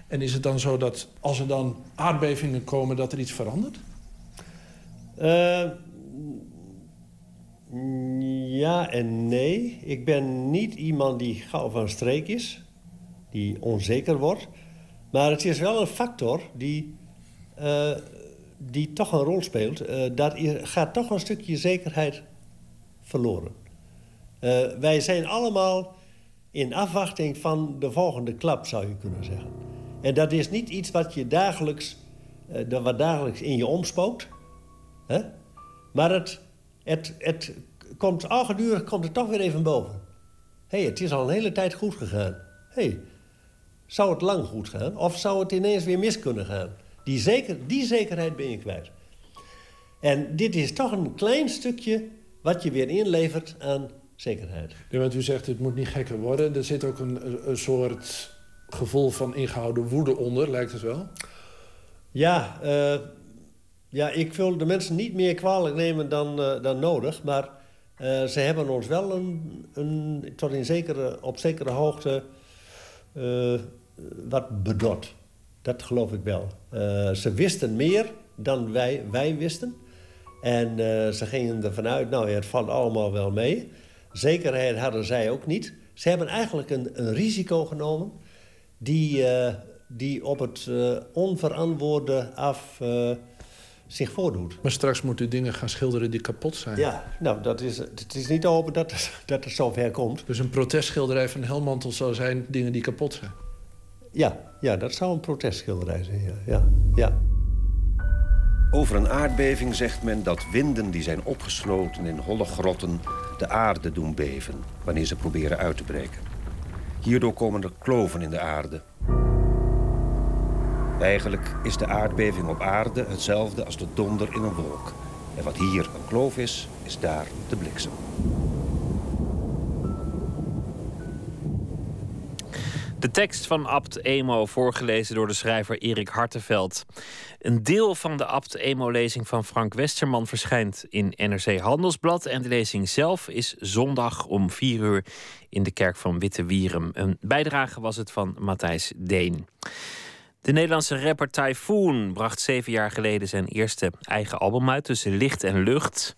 En is het dan zo dat als er dan aardbevingen komen... dat er iets verandert? Eh, ja en nee. Ik ben niet iemand die gauw van streek is. Die onzeker wordt. Maar het is wel een factor die eh, die toch een rol speelt. daar i- gaat toch een stukje zekerheid verloren. Eh, wij zijn allemaal in afwachting van de volgende klap, zou je kunnen zeggen. En dat is niet iets wat je dagelijks, dat wat dagelijks in je omspookt. Maar het, het, het komt al gedurig komt het toch weer even boven. Hé, hey, het is al een hele tijd goed gegaan. Hé, hey, zou het lang goed gaan? Of zou het ineens weer mis kunnen gaan? Die, zeker, die zekerheid ben je kwijt. En dit is toch een klein stukje wat je weer inlevert aan zekerheid. Ja, want u zegt het moet niet gekker worden. Er zit ook een, een- soort gevoel van ingehouden woede onder, lijkt het wel. Ja, eh, ja, ik wil de mensen niet meer kwalijk nemen dan, eh, dan nodig. Maar eh, ze hebben ons wel een, een, tot in zekere, op zekere hoogte wat bedot. Dat geloof ik wel. Ze wisten meer dan wij, wij wisten. En eh, ze gingen ervan uit, nou ja, het valt allemaal wel mee. Zekerheid hadden zij ook niet. Ze hebben eigenlijk een, een risico genomen die, eh, die op het eh, onverantwoorde af zich voordoet. Maar straks moet u dingen gaan schilderen die kapot zijn. Ja, nou, dat is, het is niet te hopen dat, dat het zover komt. Dus een protestschilderij van Helmantel zou zijn dingen die kapot zijn. Ja, ja dat zou een protestschilderij zijn, ja. ja, ja. Over een aardbeving zegt men dat winden die zijn opgesloten in holle grotten de aarde doen beven wanneer ze proberen uit te breken. Hierdoor komen er kloven in de aarde. Eigenlijk is de aardbeving op aarde hetzelfde als de donder in een wolk. En wat hier een kloof is, is daar de bliksem. De tekst van Abt Emo, voorgelezen door de schrijver Erik Hartenveld. Een deel van de Abt Emo-lezing van Frank Westerman verschijnt in NRC Handelsblad. En de lezing zelf is zondag om 4 uur in de kerk van Witte Wierum. Een bijdrage was het van Matthijs Deen. De Nederlandse rapper Typhoon bracht zeven jaar geleden zijn eerste eigen album uit, tussen licht en lucht.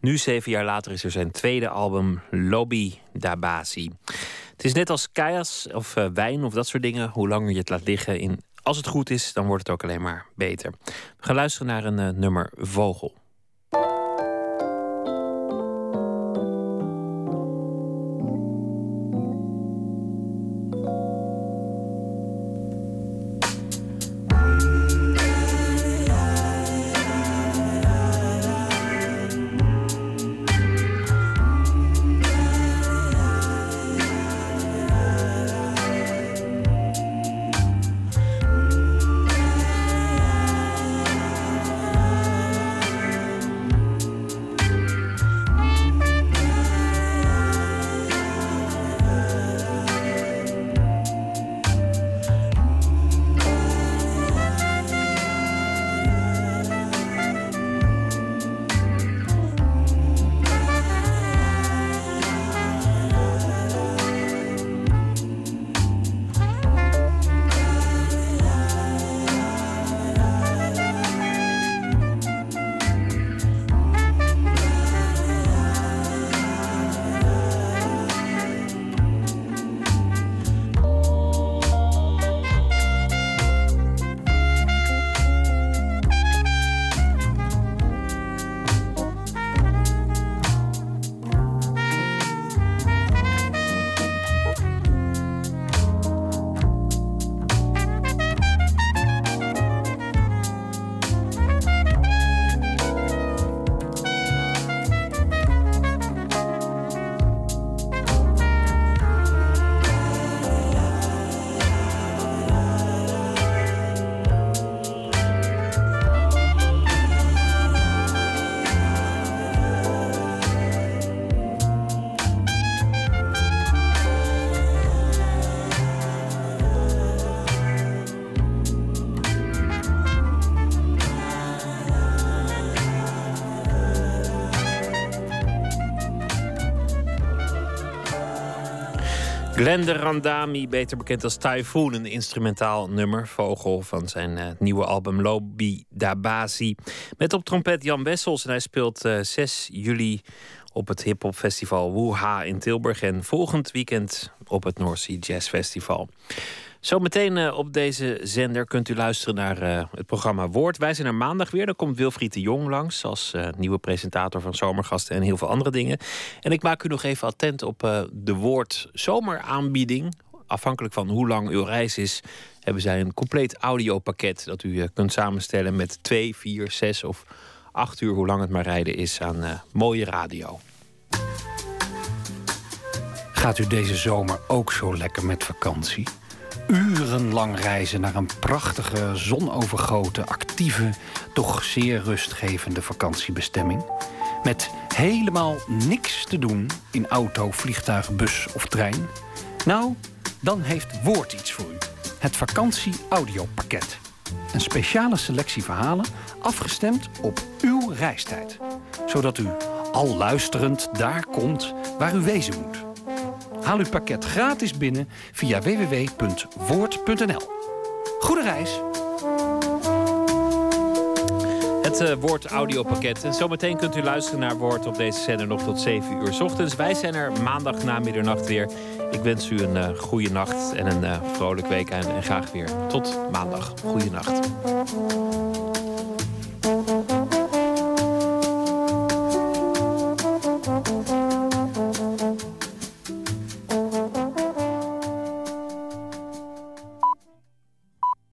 Nu, zeven jaar later, is er zijn tweede album, Lobby Dabasi. Het is net als kaas of eh, wijn of dat soort dingen. Hoe langer je het laat liggen, in, als het goed is, dan wordt het ook alleen maar beter. We gaan luisteren naar een eh, nummer Vogel. Glenda Randami, beter bekend als Typhoon, een instrumentaal nummer, vogel van zijn eh, nieuwe album Lobby Dabasi. Met op trompet Jan Wessels en hij speelt eh, 6 juli op het hip-hop festival Woeha in Tilburg en volgend weekend op het North Sea Jazz Festival. Zometeen eh, op deze zender kunt u luisteren naar eh, het programma Woord. Wij zijn er maandag weer. Dan komt Wilfried de Jong langs als eh, nieuwe presentator van Zomergasten en heel veel andere dingen. En ik maak u nog even attent op de Woord Zomeraanbieding. Afhankelijk van hoe lang uw reis is, hebben zij een compleet audiopakket dat u kunt samenstellen met twee, vier, zes of acht uur, hoe lang het maar rijden is, aan mooie radio. Gaat u deze zomer ook zo lekker met vakantie? Urenlang reizen naar een prachtige, zonovergoten, actieve, toch zeer rustgevende vakantiebestemming? Met helemaal niks te doen in auto, vliegtuig, bus of trein? Nou, dan heeft Woord iets voor u. Het vakantie-audiopakket. Een speciale selectie verhalen afgestemd op uw reistijd. Zodat u al luisterend daar komt waar u wezen moet. Haal uw pakket gratis binnen via www.woord.nl. Goede reis! Het eh, Woord audiopakket. En zometeen kunt u luisteren naar Woord op deze zender nog tot 7 uur 's ochtends. Wij zijn er maandag na middernacht weer. Ik wens u een uh, goede nacht en een eh, vrolijk weekend. En graag weer tot maandag. Goeie nacht.